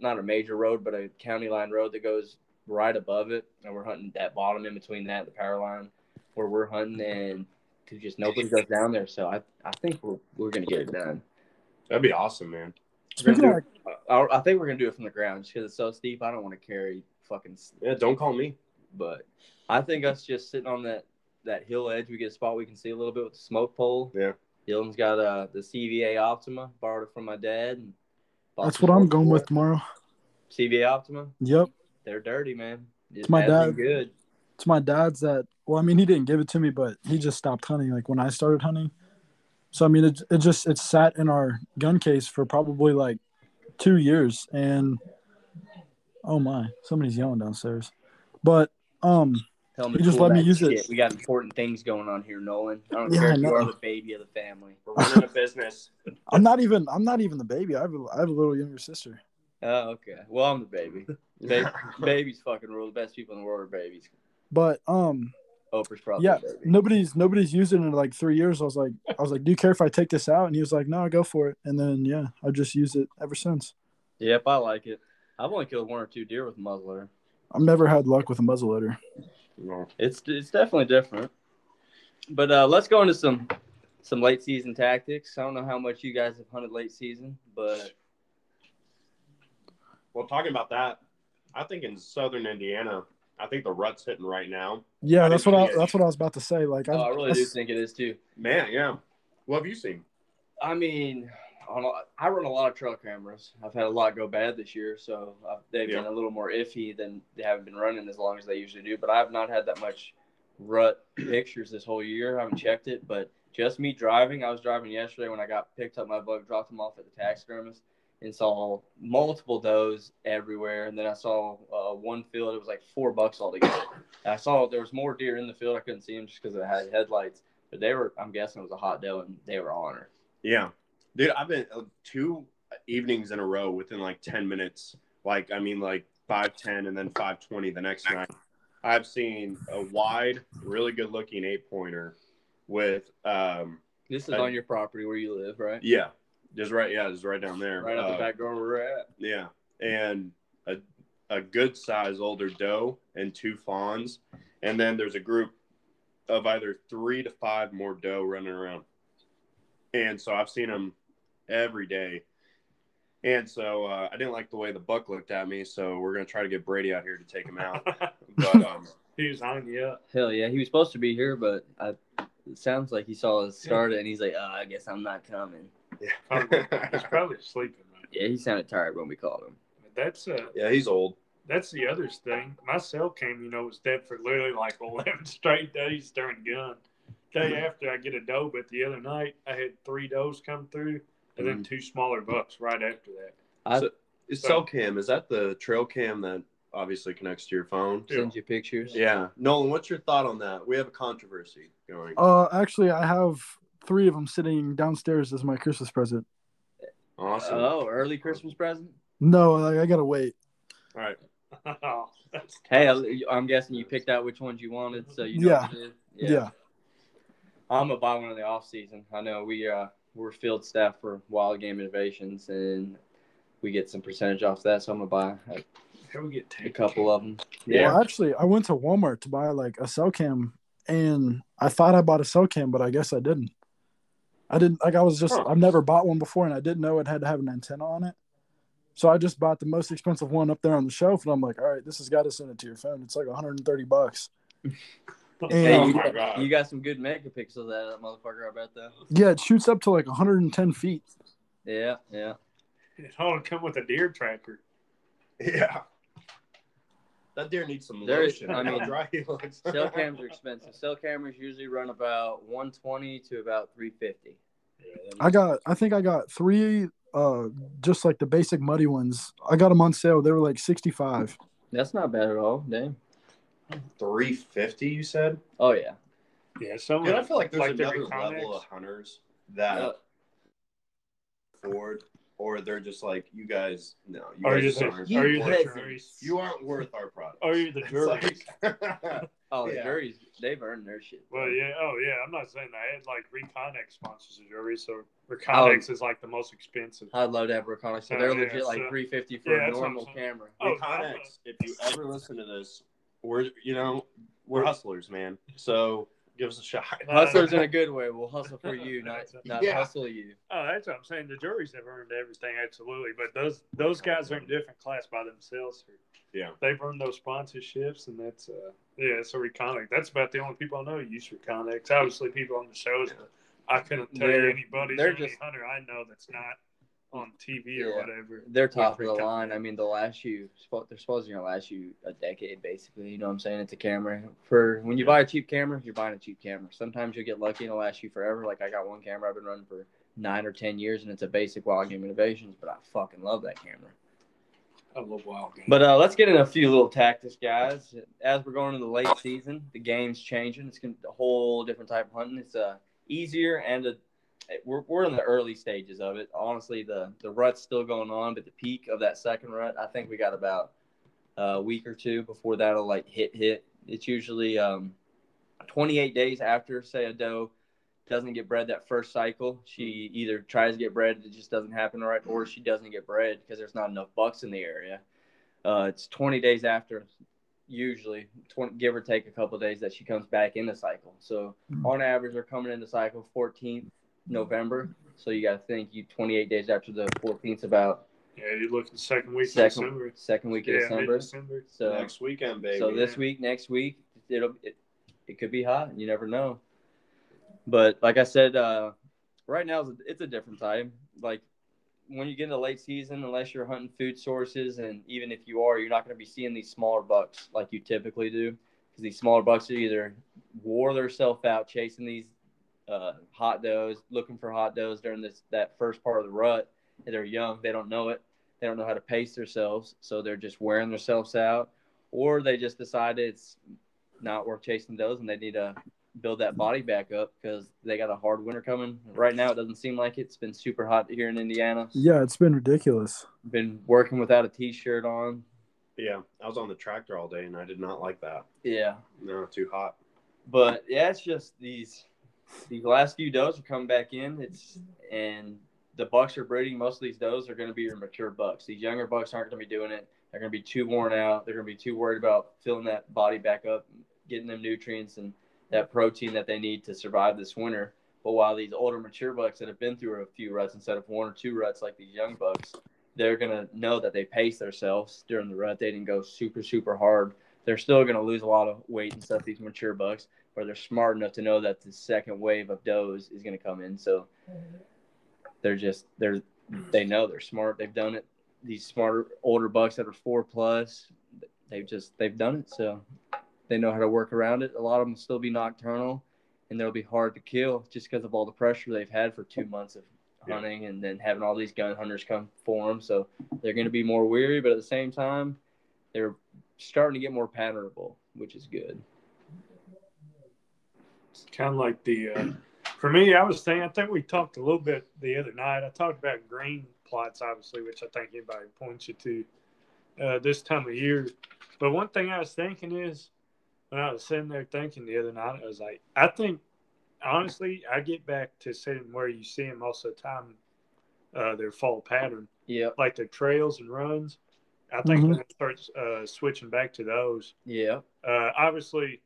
not a major road, but a county line road that goes right above it, and we're hunting that bottom in between that the power line where we're hunting, and to just nobody goes down there. So I I think we're we're gonna get it done. That'd be awesome, man. We're Speaking gonna of, do- I, I think we're gonna do it from the ground just because it's so steep. I don't want to carry fucking, Yeah, don't call me. But I think us just sitting on that that hill edge, we get a spot we can see a little bit with the smoke pole. Yeah. Dylan's got uh the CVA Optima, borrowed it from my dad. And that's what I'm going with tomorrow. CVA Optima. Yep, They're dirty, man. It's my has been dad. Good. it's my dad's that. Well, I mean, he didn't give it to me, but he just stopped hunting like when I started hunting. So I mean, it it just it sat in our gun case for probably like two years, and oh my, somebody's yelling downstairs. But um, Tell You just let me use it. We got important things going on here, Nolan. I don't Yeah, care I if you are the baby of the family. We're running a business. I'm not even I'm not even the baby. I have a, I have a little younger sister. Oh, okay. Well, I'm the baby. Ba- babies fucking rule. The best people in the world are babies. But um, Oprah's probably yeah, baby. nobody's nobody's used it in like three years. I was like, I was like, do you care if I take this out? And he was like, no, go for it. And then yeah, I've just used it ever since. Yep, I like it. I've only killed one or two deer with a muzzler. I've never had luck with a muzzleloader. No. It's it's definitely different. But uh, let's go into some some late season tactics. I don't know how much you guys have hunted late season, but Well, talking about that, I think in southern Indiana, I think the rut's hitting right now. Yeah, I that's what I, it. that's what I was about to say. Like, oh, I really do think it is too. Man, yeah. What have you seen? I mean, on I run a lot of trail cameras. I've had a lot go bad this year, so uh, they've been a little more iffy than they haven't been running as long as they usually do. But I have not had that much rut pictures this whole year. I haven't checked it, but just me driving. I was driving yesterday when I got picked up my buck, dropped him off at the taxidermist, and saw multiple does everywhere. And then I saw uh, one field. It was like four bucks altogether. And I saw there was more deer in the field. I couldn't see them just because it had headlights. But they were. I'm guessing it was a hot doe, and they were on her. Yeah. Dude, I've been uh, two evenings in a row within like 10 minutes. Like, I mean, like 510 and then 520 the next night. I've seen a wide, really good looking eight pointer with, um, This is Uh, on your property where you live, right? yeah, just right. Yeah, just right down there. Right Uh, the back door where we're at. Yeah, and a a good size older doe and two fawns, and then there's a group of either three to five more doe running around, and so I've seen them every day, and so uh, I didn't like the way the buck looked at me, so we're gonna try to get Brady out here to take him out, but um, he was on you up. Hell yeah, he was supposed to be here, but I, it sounds like he saw us start it, and he's like, "Oh, I guess I'm not coming." Yeah, He's probably sleeping. Man. Yeah, he sounded tired when we called him. That's uh, yeah, he's old. that's the other thing. My cell cam, you know, was dead for literally like eleven straight days during gun. Day after I get a doe, but the other night I had three does come through, and then two smaller bucks right after that. I So- Is cell cam is that the trail cam that obviously connects to your phone? sends you pictures. Yeah, Nolan, what's your thought on that? We have a controversy going. Uh, actually, I have three of them sitting downstairs as my Christmas present. Awesome. Oh, early Christmas present. No, like, I gotta wait. All right. Hey, I- I'm guessing you picked out which ones you wanted, so you know Yeah. what you did. Yeah. I'm gonna buy one in the off season. I know we uh we're field staff for Wild Game Innovations, and we get some percentage off that. So I'm gonna buy a, we get a couple of them. Yeah. Well, actually, I went to Walmart to buy like a cell cam, and I thought I bought a cell cam, but I guess I didn't. I didn't like. I was just. Huh. I've never bought one before, and I didn't know it had to have an antenna on it. So I just bought the most expensive one up there on the shelf, and I'm like, all right, this has got to send it to your phone. It's like 130 bucks. Hey, oh you- my god! You got some good megapixels out of that motherfucker, I bet though. Yeah, it shoots up to like 110 feet. Yeah, yeah. It ought to come with a deer tracker. Yeah. That deer needs some There is- lotion. I mean, How dry he looks. Cell cams are expensive. Cell cameras usually run about 120 to about 350. I got, I think I got three, uh, just like the basic muddy ones. I got them on sale. They were like 65. That's not bad at all. Damn. 350, you said? Oh yeah. Yeah, so Dude, I feel like there's like the another level of hunters that Uh, afford, or they're just like, you guys, no, you Are guys you just the, aren't. You are you the peasants. Drurys? You aren't worth our product. Are you the It's Drurys? like- oh, the Yeah. Drurys, they've earned their shit. Well, yeah. Oh, yeah. I'm not saying that. I had like Reconyx sponsors a Drury, so Reconyx is like the most expensive. I'd love to have Reconyx. So Oh, they're yeah, legit like so- 350 for yeah, a that's what I'm normal camera. Oh, Reconyx, if you ever listen to this, we're you know we're hustlers, man. So give us a shot. Hustlers in a good way. We'll hustle for you, not not Yeah. hustle you. Oh, that's what I'm saying. The Drurys have earned everything, absolutely. But those those guys are in a different class by themselves. Yeah. They've earned those sponsorships, and that's uh, yeah. So Reconyx. That's about the only people I know use Reconyx. Obviously, people on the shows, but I couldn't tell They're- you anybody. they're They're just just- hunter I know that's not on TV Yeah. or whatever. They're top of the Reconyx. line. I mean, they'll last you. They're supposed to last you a decade, basically. You know what I'm saying? It's a camera. For when you buy a cheap camera, you're buying a cheap camera. Sometimes you'll get lucky and it'll last you forever. Like I got one camera I've been running for nine or ten years, and it's a basic Wild Game Innovations, but I fucking love that camera. I love wild game. But uh, let's get into a few little tactics, guys. As we're going into the late season, the game's changing. It's gonna, a whole different type of hunting. It's uh, easier and a, we're, we're in the early stages of it. Honestly, the the rut's still going on, but the peak of that second rut, I think we got about a week or two before that'll like hit hit. It's usually um, 28 days after, say, a doe doesn't get bred that first cycle. She either tries to get bred, it just doesn't happen right, or she doesn't get bred because there's not enough bucks in the area. Uh, it's 20 days after, usually, 20, give or take a couple of days, that she comes back in the cycle. So on average, they're coming into cycle 14th November. So you got to think you 28 days after the 14th, about yeah, you're looking second week of second December. second week of Yeah, December. mid-December. So Next weekend, baby. so this yeah. week, next week, it'll it, it could be hot. And you never know. But like I said, uh, right now it's a, it's a different time. Like when you get into late season, unless you're hunting food sources, and even if you are, you're not going to be seeing these smaller bucks like you typically do, because these smaller bucks are either wore themselves out chasing these uh, hot does, looking for hot does during this that first part of the rut. And they're young, they don't know it, they don't know how to pace themselves, so they're just wearing themselves out, or they just decided it's not worth chasing does and they need to build that body back up because they got a hard winter coming. Right now, it doesn't seem like it. it's been super hot here in Indiana. Yeah, it's been ridiculous. Been working without a t-shirt on. Yeah, I was on the tractor all day and I did not like that. Yeah, No, too hot. but yeah, it's just these these last few does are coming back in. It's and the bucks are breeding. Most of these does are going to be your mature bucks. These younger bucks aren't going to be doing it. They're going to be too worn out. They're going to be too worried about filling that body back up, getting them nutrients and that protein that they need to survive this winter. But while these older mature bucks that have been through a few ruts instead of one or two ruts like these young bucks, they're gonna know that they pace themselves during the rut. They didn't go super super hard. They're still gonna lose a lot of weight and stuff. These mature bucks, but they're smart enough to know that the second wave of does is gonna come in. So they're just they're they know they're smart. They've done it. These smarter older bucks that are four plus, they've just they've done it. So they know how to work around it. A lot of them will still be nocturnal, and they'll be hard to kill just because of all the pressure they've had for two months of Yeah. hunting, and then having all these gun hunters come for them. So they're going to be more weary, but at the same time, they're starting to get more patternable, which is good. It's kind of like the. Uh, for me, I was thinking. I think we talked a little bit the other night. I talked about green plots, obviously, which I think anybody points you to uh, this time of year. But one thing I was thinking is, when I was sitting there thinking the other night, I was like, I think, honestly, I get back to sitting where you see them most of the time, uh, their fall pattern, Yeah. like their trails and runs. I think Mhm. when it starts uh, switching back to those, Yeah. uh, obviously,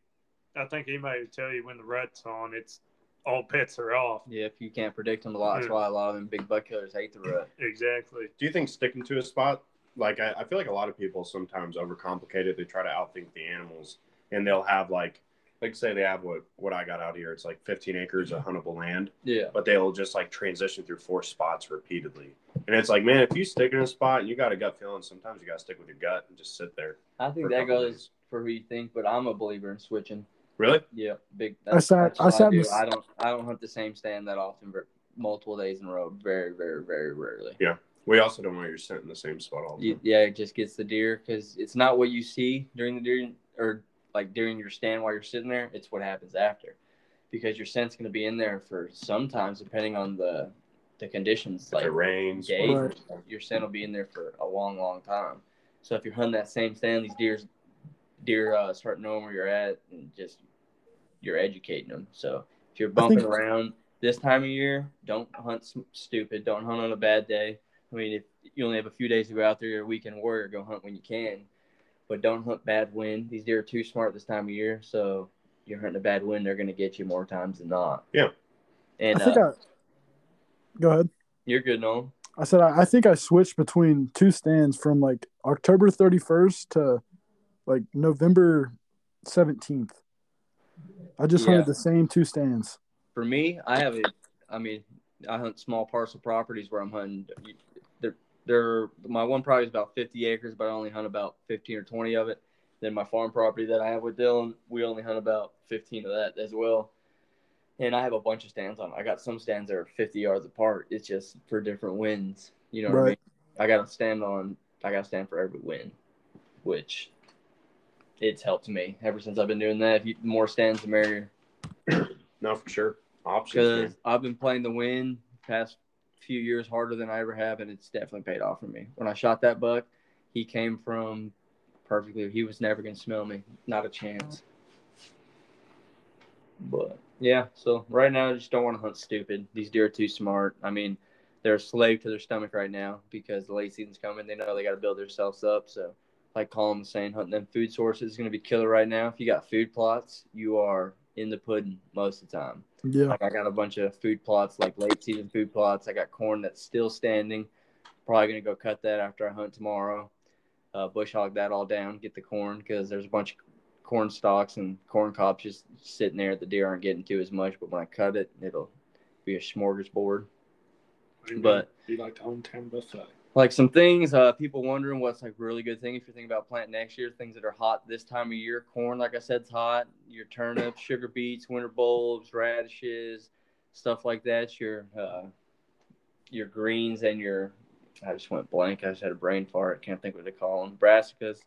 I think anybody would tell you when the rut's on, it's all bets are off. Yeah, if You can't predict them a lot. That's why a lot of them big buck killers hate the rut. Exactly. Do you think sticking to a spot, like I, I feel like a lot of people sometimes overcomplicate it. They try to outthink the animals, and they'll have like like say they have what what I got out here. It's like 15 acres of huntable land, Yeah. but they'll just like transition through four spots repeatedly. And it's like, man, if you stick in a spot and you got a gut feeling, sometimes you got to stick with your gut and just sit there. I think that goes days. for who you think, but I'm a believer in switching. Really? Yeah, big. I sat- that's I sat in do. this- I don't. I don't hunt the same stand that often, but multiple days in a row. Very, very, very rarely. Yeah. We also don't want your scent in the same spot all the time. yeah, it just gets the deer because it's not what you see during the deer or like during your stand while you're sitting there. It's what happens after, because your scent's going to be in there for sometimes depending on the the conditions. If Like it rains, days, Right. your scent will be in there for a long, long time. So if you're hunting that same stand, these deers, deer uh, start knowing where you're at and just you're educating them. So if you're bumping think- around this time of year, don't hunt stupid. Don't hunt on a bad day. I mean, if you only have a few days to go out there, you're a weekend warrior. Go hunt when you can, but don't hunt bad wind. These deer are too smart this time of year. So you're hunting a bad wind, they're going to get you more times than not. Yeah. And I think uh, I. Go ahead. you're good, Nolan. I said I, I think I switched between two stands from like October 31st to like November 17th. I just Yeah. hunted the same two stands. For me, I have a. I mean, I hunt small parcel properties where I'm hunting. They're, they're my one property is about 50 acres, but I only hunt about 15 or 20 of it. Then my farm property that I have with Dylan, we only hunt about 15 of that as well. And I have a bunch of stands on. I got some stands that are 50 yards apart. It's just for different winds. You know what I mean? Right. I got to stand on. I got to stand for every win, which it's helped me ever since I've been doing that. If you, more stands, the merrier. no, for sure. Options. Because. I've been playing the wind past few years harder than I ever have, and it's definitely paid off for me. When I shot that buck, he came from perfectly. He was never going to smell me, not a chance. But yeah, so right now I just don't want to hunt stupid. These deer are too smart. I mean, they're a slave to their stomach right now because the late season's coming. They know they got to build themselves up. So, like Colin was saying, hunting them food sources is going to be killer right now. If you got food plots, you are in the pudding most of the time. Yeah. Like I got a bunch of food plots, like late season food plots. I got corn that's still standing. Probably gonna go cut that after I hunt tomorrow. Uh, bush hog that all down, get the corn because there's a bunch of corn stalks and corn cobs just sitting there. The deer aren't getting to as much, but when I cut it, it'll be a smorgasbord. But- be like the ten buffet. Like some things, uh, people wondering what's like really good thing if you're thinking about planting next year. Things that are hot this time of year. Corn, like I said, is hot. Your turnips, sugar beets, winter bulbs, radishes, stuff like that. Your uh, your greens and your I just went blank. I just had a brain fart. Can't think what to call them. Brassicas.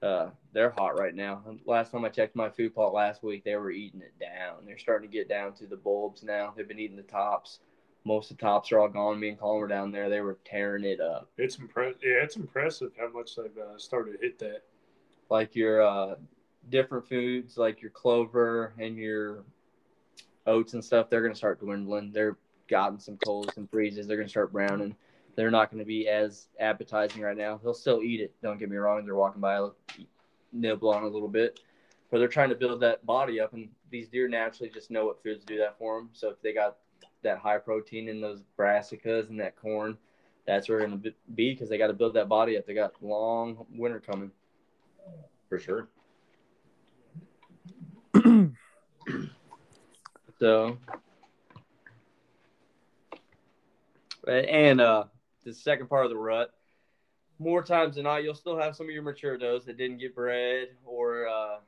Uh, they're hot right now. Last time I checked my food plot last week, they were eating it down. They're starting to get down to the bulbs now. They've been eating the tops. Most of the tops are all gone. Me and Colin were down there. They were tearing it up. It's impressive. Yeah, it's impressive how much they've uh, started to hit that. Like your uh, different foods, like your clover and your oats and stuff, they're going to start dwindling. They're gotten some colds and freezes. They're going to start browning. They're not going to be as appetizing right now. They'll still eat it. Don't get me wrong. They're walking by, nibble on a little bit, but they're trying to build that body up. And these deer naturally just know what foods do that for them. So if they got that high protein in those brassicas and that corn, that's where they're going to be because they got to build that body up. They got long winter coming. for sure. So, and uh, the second part of the rut, more times than not, you'll still have some of your mature does that didn't get bred or uh,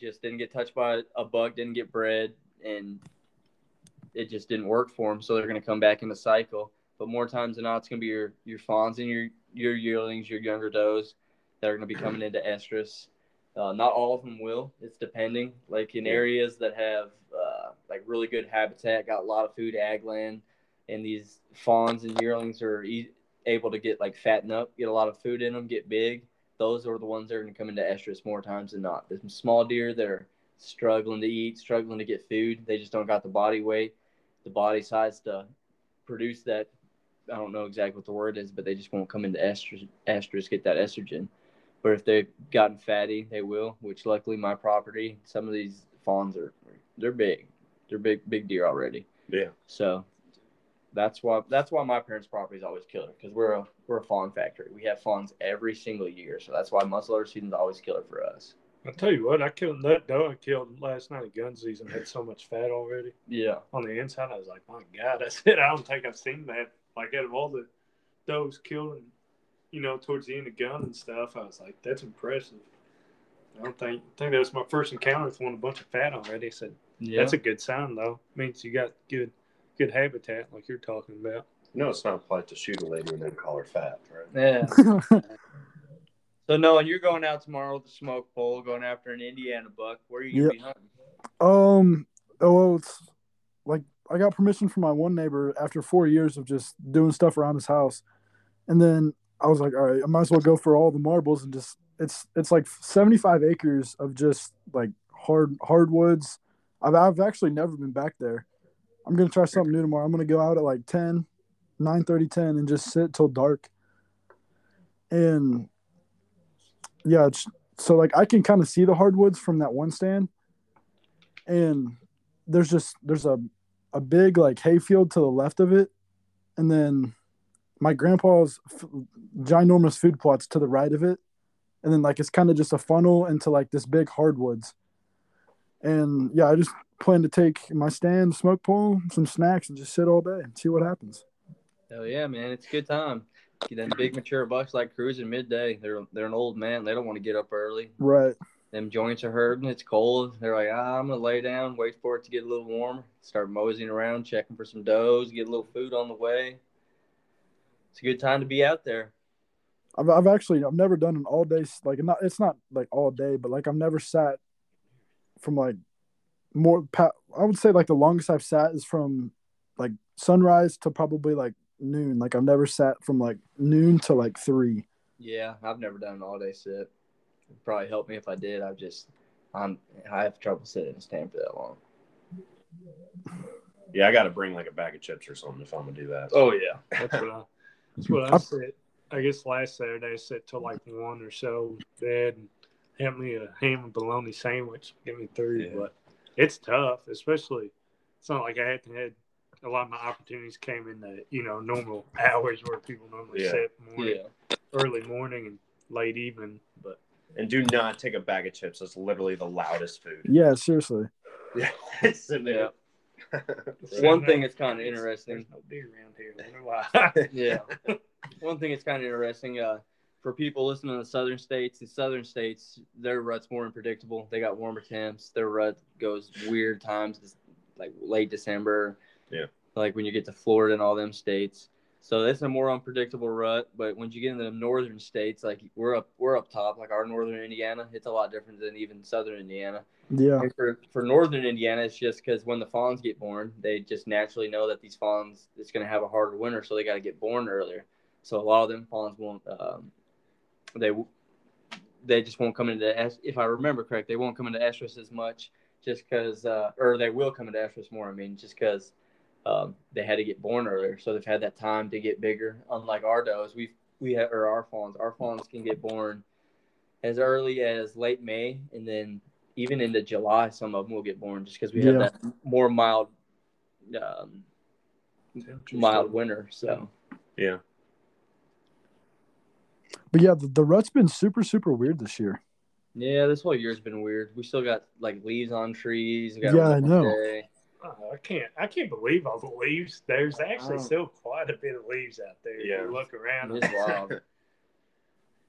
just didn't get touched by a bug, didn't get bred, and it just didn't work for them. So they're going to come back in the cycle. But more times than not, it's going to be your your fawns and your your yearlings, your younger does that are going to be coming into estrus. Uh, not all of them will. It's depending. Like in areas that have uh, like really good habitat, got a lot of food, ag land, and these fawns and yearlings are e- able to get like fatten up, get a lot of food in them, get big. Those are the ones that are going to come into estrus more times than not. The small deer that are struggling to eat, struggling to get food, they just don't got the body weight, the body size to produce that. I don't know exactly what the word is, but they just won't come into estrus, estrus get that estrogen. But if they've gotten fatty, they will. Which luckily, my property, some of these fawns are they're big, they're big big deer already. Yeah. So that's why that's why my parents' property is always killer because we're a we're a fawn factory. We have fawns every single year, so that's why muzzleloader season is always killer for us. I tell you what, I killed that doe I killed last night at gun season had so much fat already Yeah. on the inside. I was like, my God, I said I don't think I've seen that. Like out of all the does killed, and, you know, towards the end of gun and stuff, I was like, that's impressive. I don't think I think that was my first encounter with one a bunch of fat already. I said Yeah. that's a good sign though. Means you got good good habitat like you're talking about. No, it's not polite to shoot a lady and then call her fat, right? yeah. So no, and you're going out tomorrow with the smoke pole, going after an Indiana buck. Where are you gonna be hunting? Um. Oh, well, it's like I got permission from my one neighbor after four years of just doing stuff around his house, and then I was like, all right, I might as well go for all the marbles and just it's it's like seventy five acres of just like hard hardwoods. I've I've actually never been back there. I'm gonna try something new tomorrow. I'm gonna go out at like 10, 9 10 and just sit till dark. And yeah, it's, so like I can kind of see the hardwoods from that one stand. And there's just there's a a big like hayfield to the left of it. And then my grandpa's f- ginormous food plots to the right of it. And then like it's kind of just a funnel into like this big hardwoods. And yeah i just plan to take my stand smoke pole some snacks and just sit all day and see what happens. Hell yeah, man! It's a good time. Them big mature bucks like cruising midday. They're they're an old man. They don't want to get up early. right Them joints are hurting. It's cold. They're like, ah, I'm gonna lay down, wait for it to get a little warmer, start moseying around, checking for some does, get a little food on the way. It's a good time to be out there. I've, I've actually I've never done an all day like not it's not like all day but like I've never sat from like more I would say like the longest I've sat is from like sunrise to probably like noon like I've never sat from like noon to like three Yeah, I've never done an all day sit. It'd probably help me if I did. I've just I'm I have trouble sitting and a stand for that long. Yeah, I got to bring like a bag of chips or something if I'm gonna do that. Oh yeah. That's what I. That's what I said. I guess last Saturday I sat till like one or so bed and had me a ham and bologna sandwich. Get me through, Yeah. but it's tough, especially. It's not like I had to had a lot of my opportunities came in the you know normal hours where people normally Yeah. sit morning, Yeah. early morning and late evening. But And do not take a bag of chips. That's literally the loudest food. yeah seriously Yeah, it's sitting there. One thing that's kind of interesting. There's no deer around here. I wonder why. Yeah. One thing that's kind of interesting, uh, for people listening to the southern states, the southern states, their rut's more unpredictable. They got warmer temps. Their rut goes weird times, like late December. Yeah. Like when you get to Florida and all them states. So that's a more unpredictable rut. But when you get into the northern states, like we're up, we're up top, like our northern Indiana, it's a lot different than even southern Indiana. yeah And for, for northern Indiana, it's just because when the fawns get born, they just naturally know that these fawns it's going to have a harder winter, so they got to get born earlier. So a lot of them fawns won't um, they they just won't come into es- if I remember correct, they won't come into estrus as much just because uh, or they will come into estrus more. I mean, just because um, they had to get born earlier, so they've had that time to get bigger. Unlike our does, we we have or our fawns, our fawns can get born as early as late May, and then even into July, some of them will get born just because we have Yeah. that more mild, um, mild winter. So Yeah. but yeah the, the rut's been super super weird this year yeah, this whole year's been weird. We still got like leaves on trees. We got Yeah, I know. day. Oh, I can't. I can't believe all the leaves. There's actually Oh. still quite a bit of leaves out there. If Yeah. you look around. It's wild.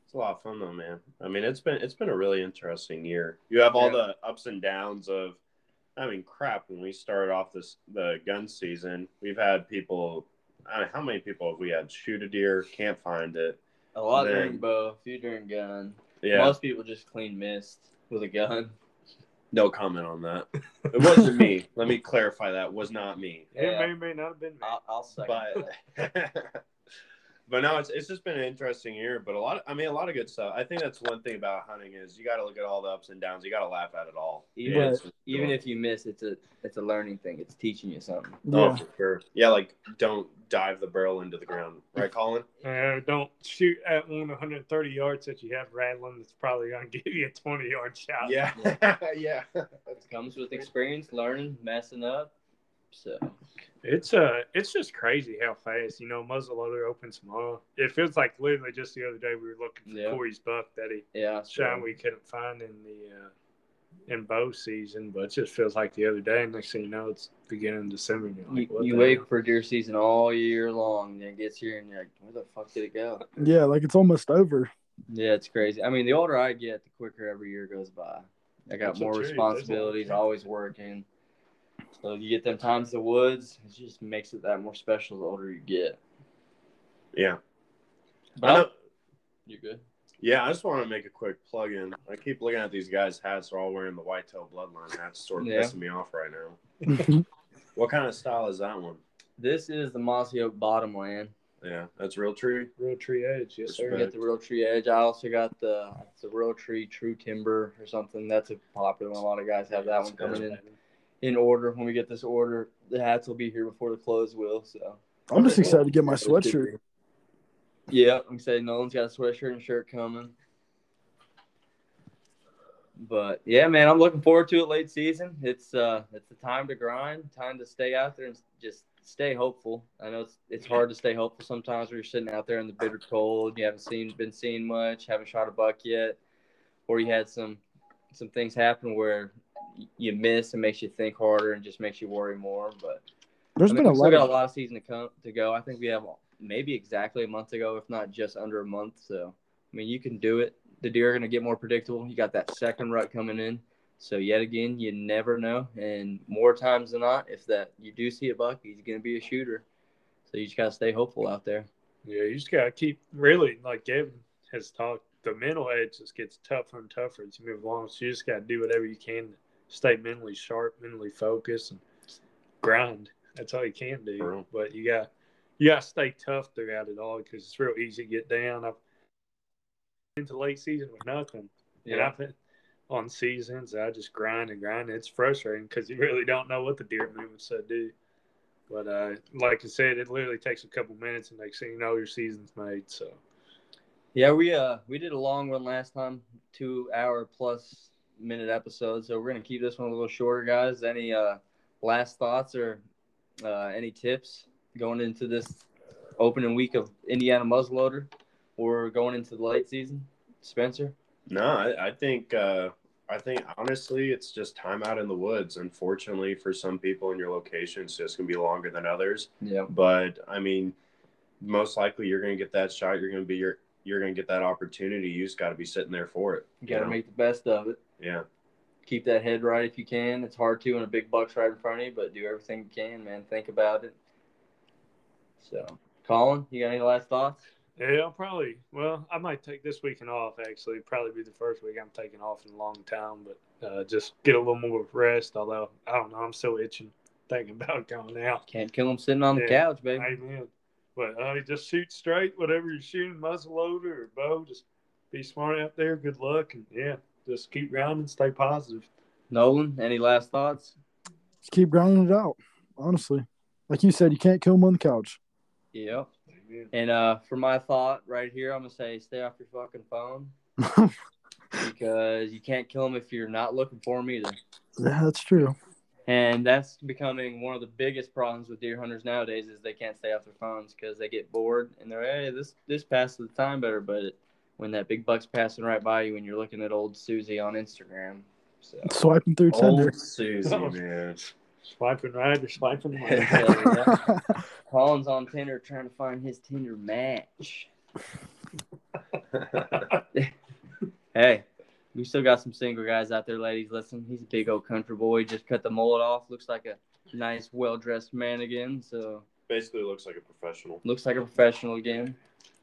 It's a lot of fun though, man. I mean, it's been it's been a really interesting year. You have all Yeah. the ups and downs of, I mean, crap. When we started off this the gun season, we've had people. I mean, how many people have we had shoot a deer, can't find it? A lot Then- during bow, a few during gun. Yeah, Most people just clean missed with a gun. No comment on that. It wasn't me. Let me clarify that was not me. It Yeah. may or may not have been me. I'll, I'll second. but but no, it's it's just been an interesting year. But a lot, of, I mean, a lot of good stuff. I think that's one thing about hunting is you got to look at all the ups and downs. You got to laugh at it all. Even Yeah, if- it's- Even if you miss, it's a it's a learning thing. It's teaching you something. oh, yeah for sure. Yeah, like don't dive the barrel into the ground, right, Colin? Uh, don't shoot at one 130 yards that you have rattling. That's probably going to give you a 20 yard shot. Yeah, yeah. It comes with experience, learning, messing up, So It's uh, it's just crazy how fast you know muzzleloader opens tomorrow. It feels like literally just the other day we were looking for Yeah. Corey's buck that he yeah, shine we couldn't find in the uh, in bow season, but it just feels like the other day. And next thing you know, it's beginning of December. And you're like, you, you wait hell? for deer season all year long, and it gets here, and you're like, where the fuck did it go? yeah, like it's almost over. Yeah, it's crazy. I mean, the older I get, the quicker every year goes by. I got That's more responsibilities, always- always working. So you get them times in the woods, it just makes it that more special the older you get. Yeah. But I know- you're good. Yeah, I just want to make a quick plug in. I keep looking at these guys' hats. They're all wearing the whitetail bloodline hats, sort of Yeah. pissing me off right now. Mm-hmm. What kind of style is that one? This is the Mossy Oak Bottomland. Yeah, that's Realtree. real tree edge? Yes, I sir. got the Realtree Edge. I also got the it's the Realtree True Timber or something. That's a popular one. A lot of guys have that one coming in in order. When we get this order, the hats will be here before the clothes will. So I'm just excited to get my sweatshirt. Yeah, I'm saying Nolan's got a sweatshirt and shirt coming. But yeah, man, I'm looking forward to it late season. It's uh it's the time to grind, time to stay out there and just stay hopeful. I know it's it's hard to stay hopeful sometimes when you're sitting out there in the bitter cold, you haven't seen been seeing much, haven't shot a buck yet, or you had some some things happen where you miss and makes you think harder and just makes you worry more. But There's I mean, been a we still lot got of a lot of season to come to go. I think we have maybe exactly a month to go, if not just under a month. So I mean, you can do it. The deer are going to get more predictable. You got that second rut coming in. So yet again, you never know. And more times than not, if that you do see a buck, he's going to be a shooter. So you just got to stay hopeful out there. Yeah, you just gotta keep really like Gavin has talked. The mental edge just gets tougher and tougher as you move along. So you just gotta do whatever you can to stay mentally sharp, mentally focused, and grind. That's all you can do. True. But you got you gotta stay tough throughout it all because it's real easy to get down. I've into late season with nothing, and I've been on seasons. I just grind and grind. It's frustrating because you really don't know what the deer movements to do. But uh, like I said, it literally takes a couple minutes, and next thing you know, your season's made. So Yeah, we uh we did a long one last time, two hour plus minute episode. So we're gonna keep this one a little shorter, guys. Any uh last thoughts or uh, any tips going into this opening week of Indiana muzzleloader or going into the late season, Spencer? No, I, I think uh, I think honestly, it's just time out in the woods. Unfortunately, for some people in your location, it's just gonna be longer than others. Yeah, But I mean, most likely you're gonna get that shot. You're gonna be your you're gonna get that opportunity. You just got to be sitting there for it. you got to make the best of it. Yeah. Keep that head right if you can. It's hard to when a big buck's right in front of you, but do everything you can, man. Think about it. So, Colin, you got any last thoughts? yeah, I'll probably. Well, I might take this weekend off. Actually, probably be the first week I'm taking off in a long time. But uh, just get a little more rest. Although I don't know, I'm still itching thinking about going out. Can't kill him sitting on the couch, baby. Amen. But uh, just shoot straight, whatever you're shooting, muzzle loader or bow. Just be smart out there. Good luck, and yeah, just keep grinding, stay positive. Nolan, any last thoughts? Just keep grinding it out. Honestly, like you said, you can't kill them on the couch. Yep. Amen. And uh, for my thought right here, I'm gonna say stay off your fucking phone because you can't kill them if you're not looking for them either. yeah, that's true. And that's becoming one of the biggest problems with deer hunters nowadays is they can't stay off their phones because they get bored and they're hey this this passes the time better, but when that big buck's passing right by you and you're looking at old Susie on Instagram, so Swiping through Tinder. Old Susie, oh, man. Swiping right or swiping left. Yeah. Colin's on Tinder trying to find his Tinder match. Hey, we still got some single guys out there, ladies. Listen, he's a big old country boy. Just cut the mullet off. Looks like a nice, well dressed man again. So Basically, looks like a professional. looks like a professional again.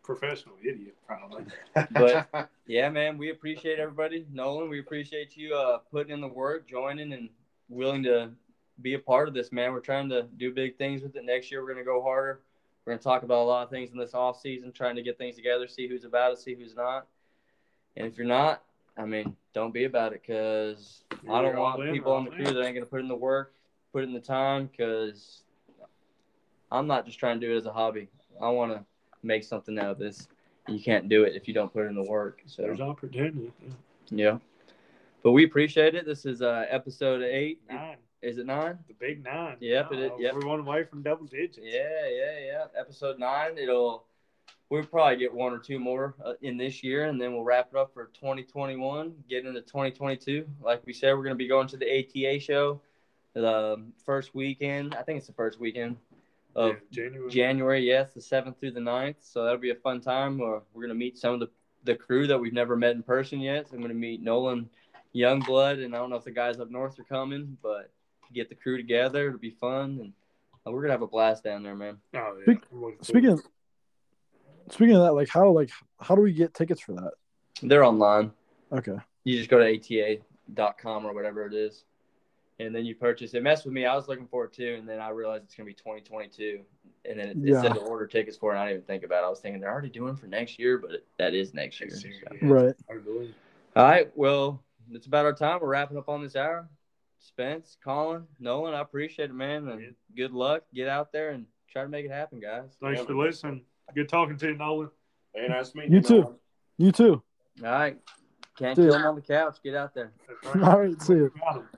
Professional idiot, probably. But- Yeah, man, we appreciate everybody. Nolan, we appreciate you uh, putting in the work, joining, and willing to be a part of this, man. We're trying to do big things with it. Next year, we're going to go harder. We're going to talk about a lot of things in this off season, trying to get things together, see who's about it, see who's not. And if you're not, I mean, don't be about it because I don't want in, people on the in. crew that ain't going to put in the work, put in the time because I'm not just trying to do it as a hobby. I want to make something out of this. You can't do it if you don't put in the work. So There's opportunity. yeah. But we appreciate it. This is uh, episode eight. Nine. Is it nine? The big nine. Yep, it is- Uh, yep. We're one away from double digits. Yeah, yeah, yeah. Episode nine. It'll we'll probably get one or two more uh, in this year, and then we'll wrap it up for 2021. Get into 2022. Like we said, we're gonna be going to the ATA show the um, first weekend. I think it's the first weekend of Yeah, January. January. Yes, the seventh through the 9th. So that'll be a fun time. Uh, we're gonna meet some of the the crew that we've never met in person yet. So I'm gonna meet Nolan Youngblood, and I don't know if the guys up north are coming, but get the crew together. It'll be fun, and uh, we're gonna have a blast down there, man. Oh, yeah. Speak- Speaking of, speaking of that, like how like how do we get tickets for that? They're online. Okay. You just go to ata.com or whatever it is, and then you purchase it. Messed with me. I was looking for it too, and then I realized it's gonna be 2022, and then it, it Yeah. said to order tickets for it. And I didn't even think about it. I was thinking they're already doing for next year, but it, that is next year. Next year, so. yeah. Right. All right. Well, it's about our time. We're wrapping up on this hour. Spence, Colin, Nolan, I appreciate it, man. And Yeah. good luck. Get out there and try to make it happen, guys. Thanks Yeah, for man. listening. Good talking to you, Nolan. Hey, nice meeting You you. too. Nolan. You too. All right. Can't Dude. kill them on the couch. Get out there. Right. All right. See you. Got 'em.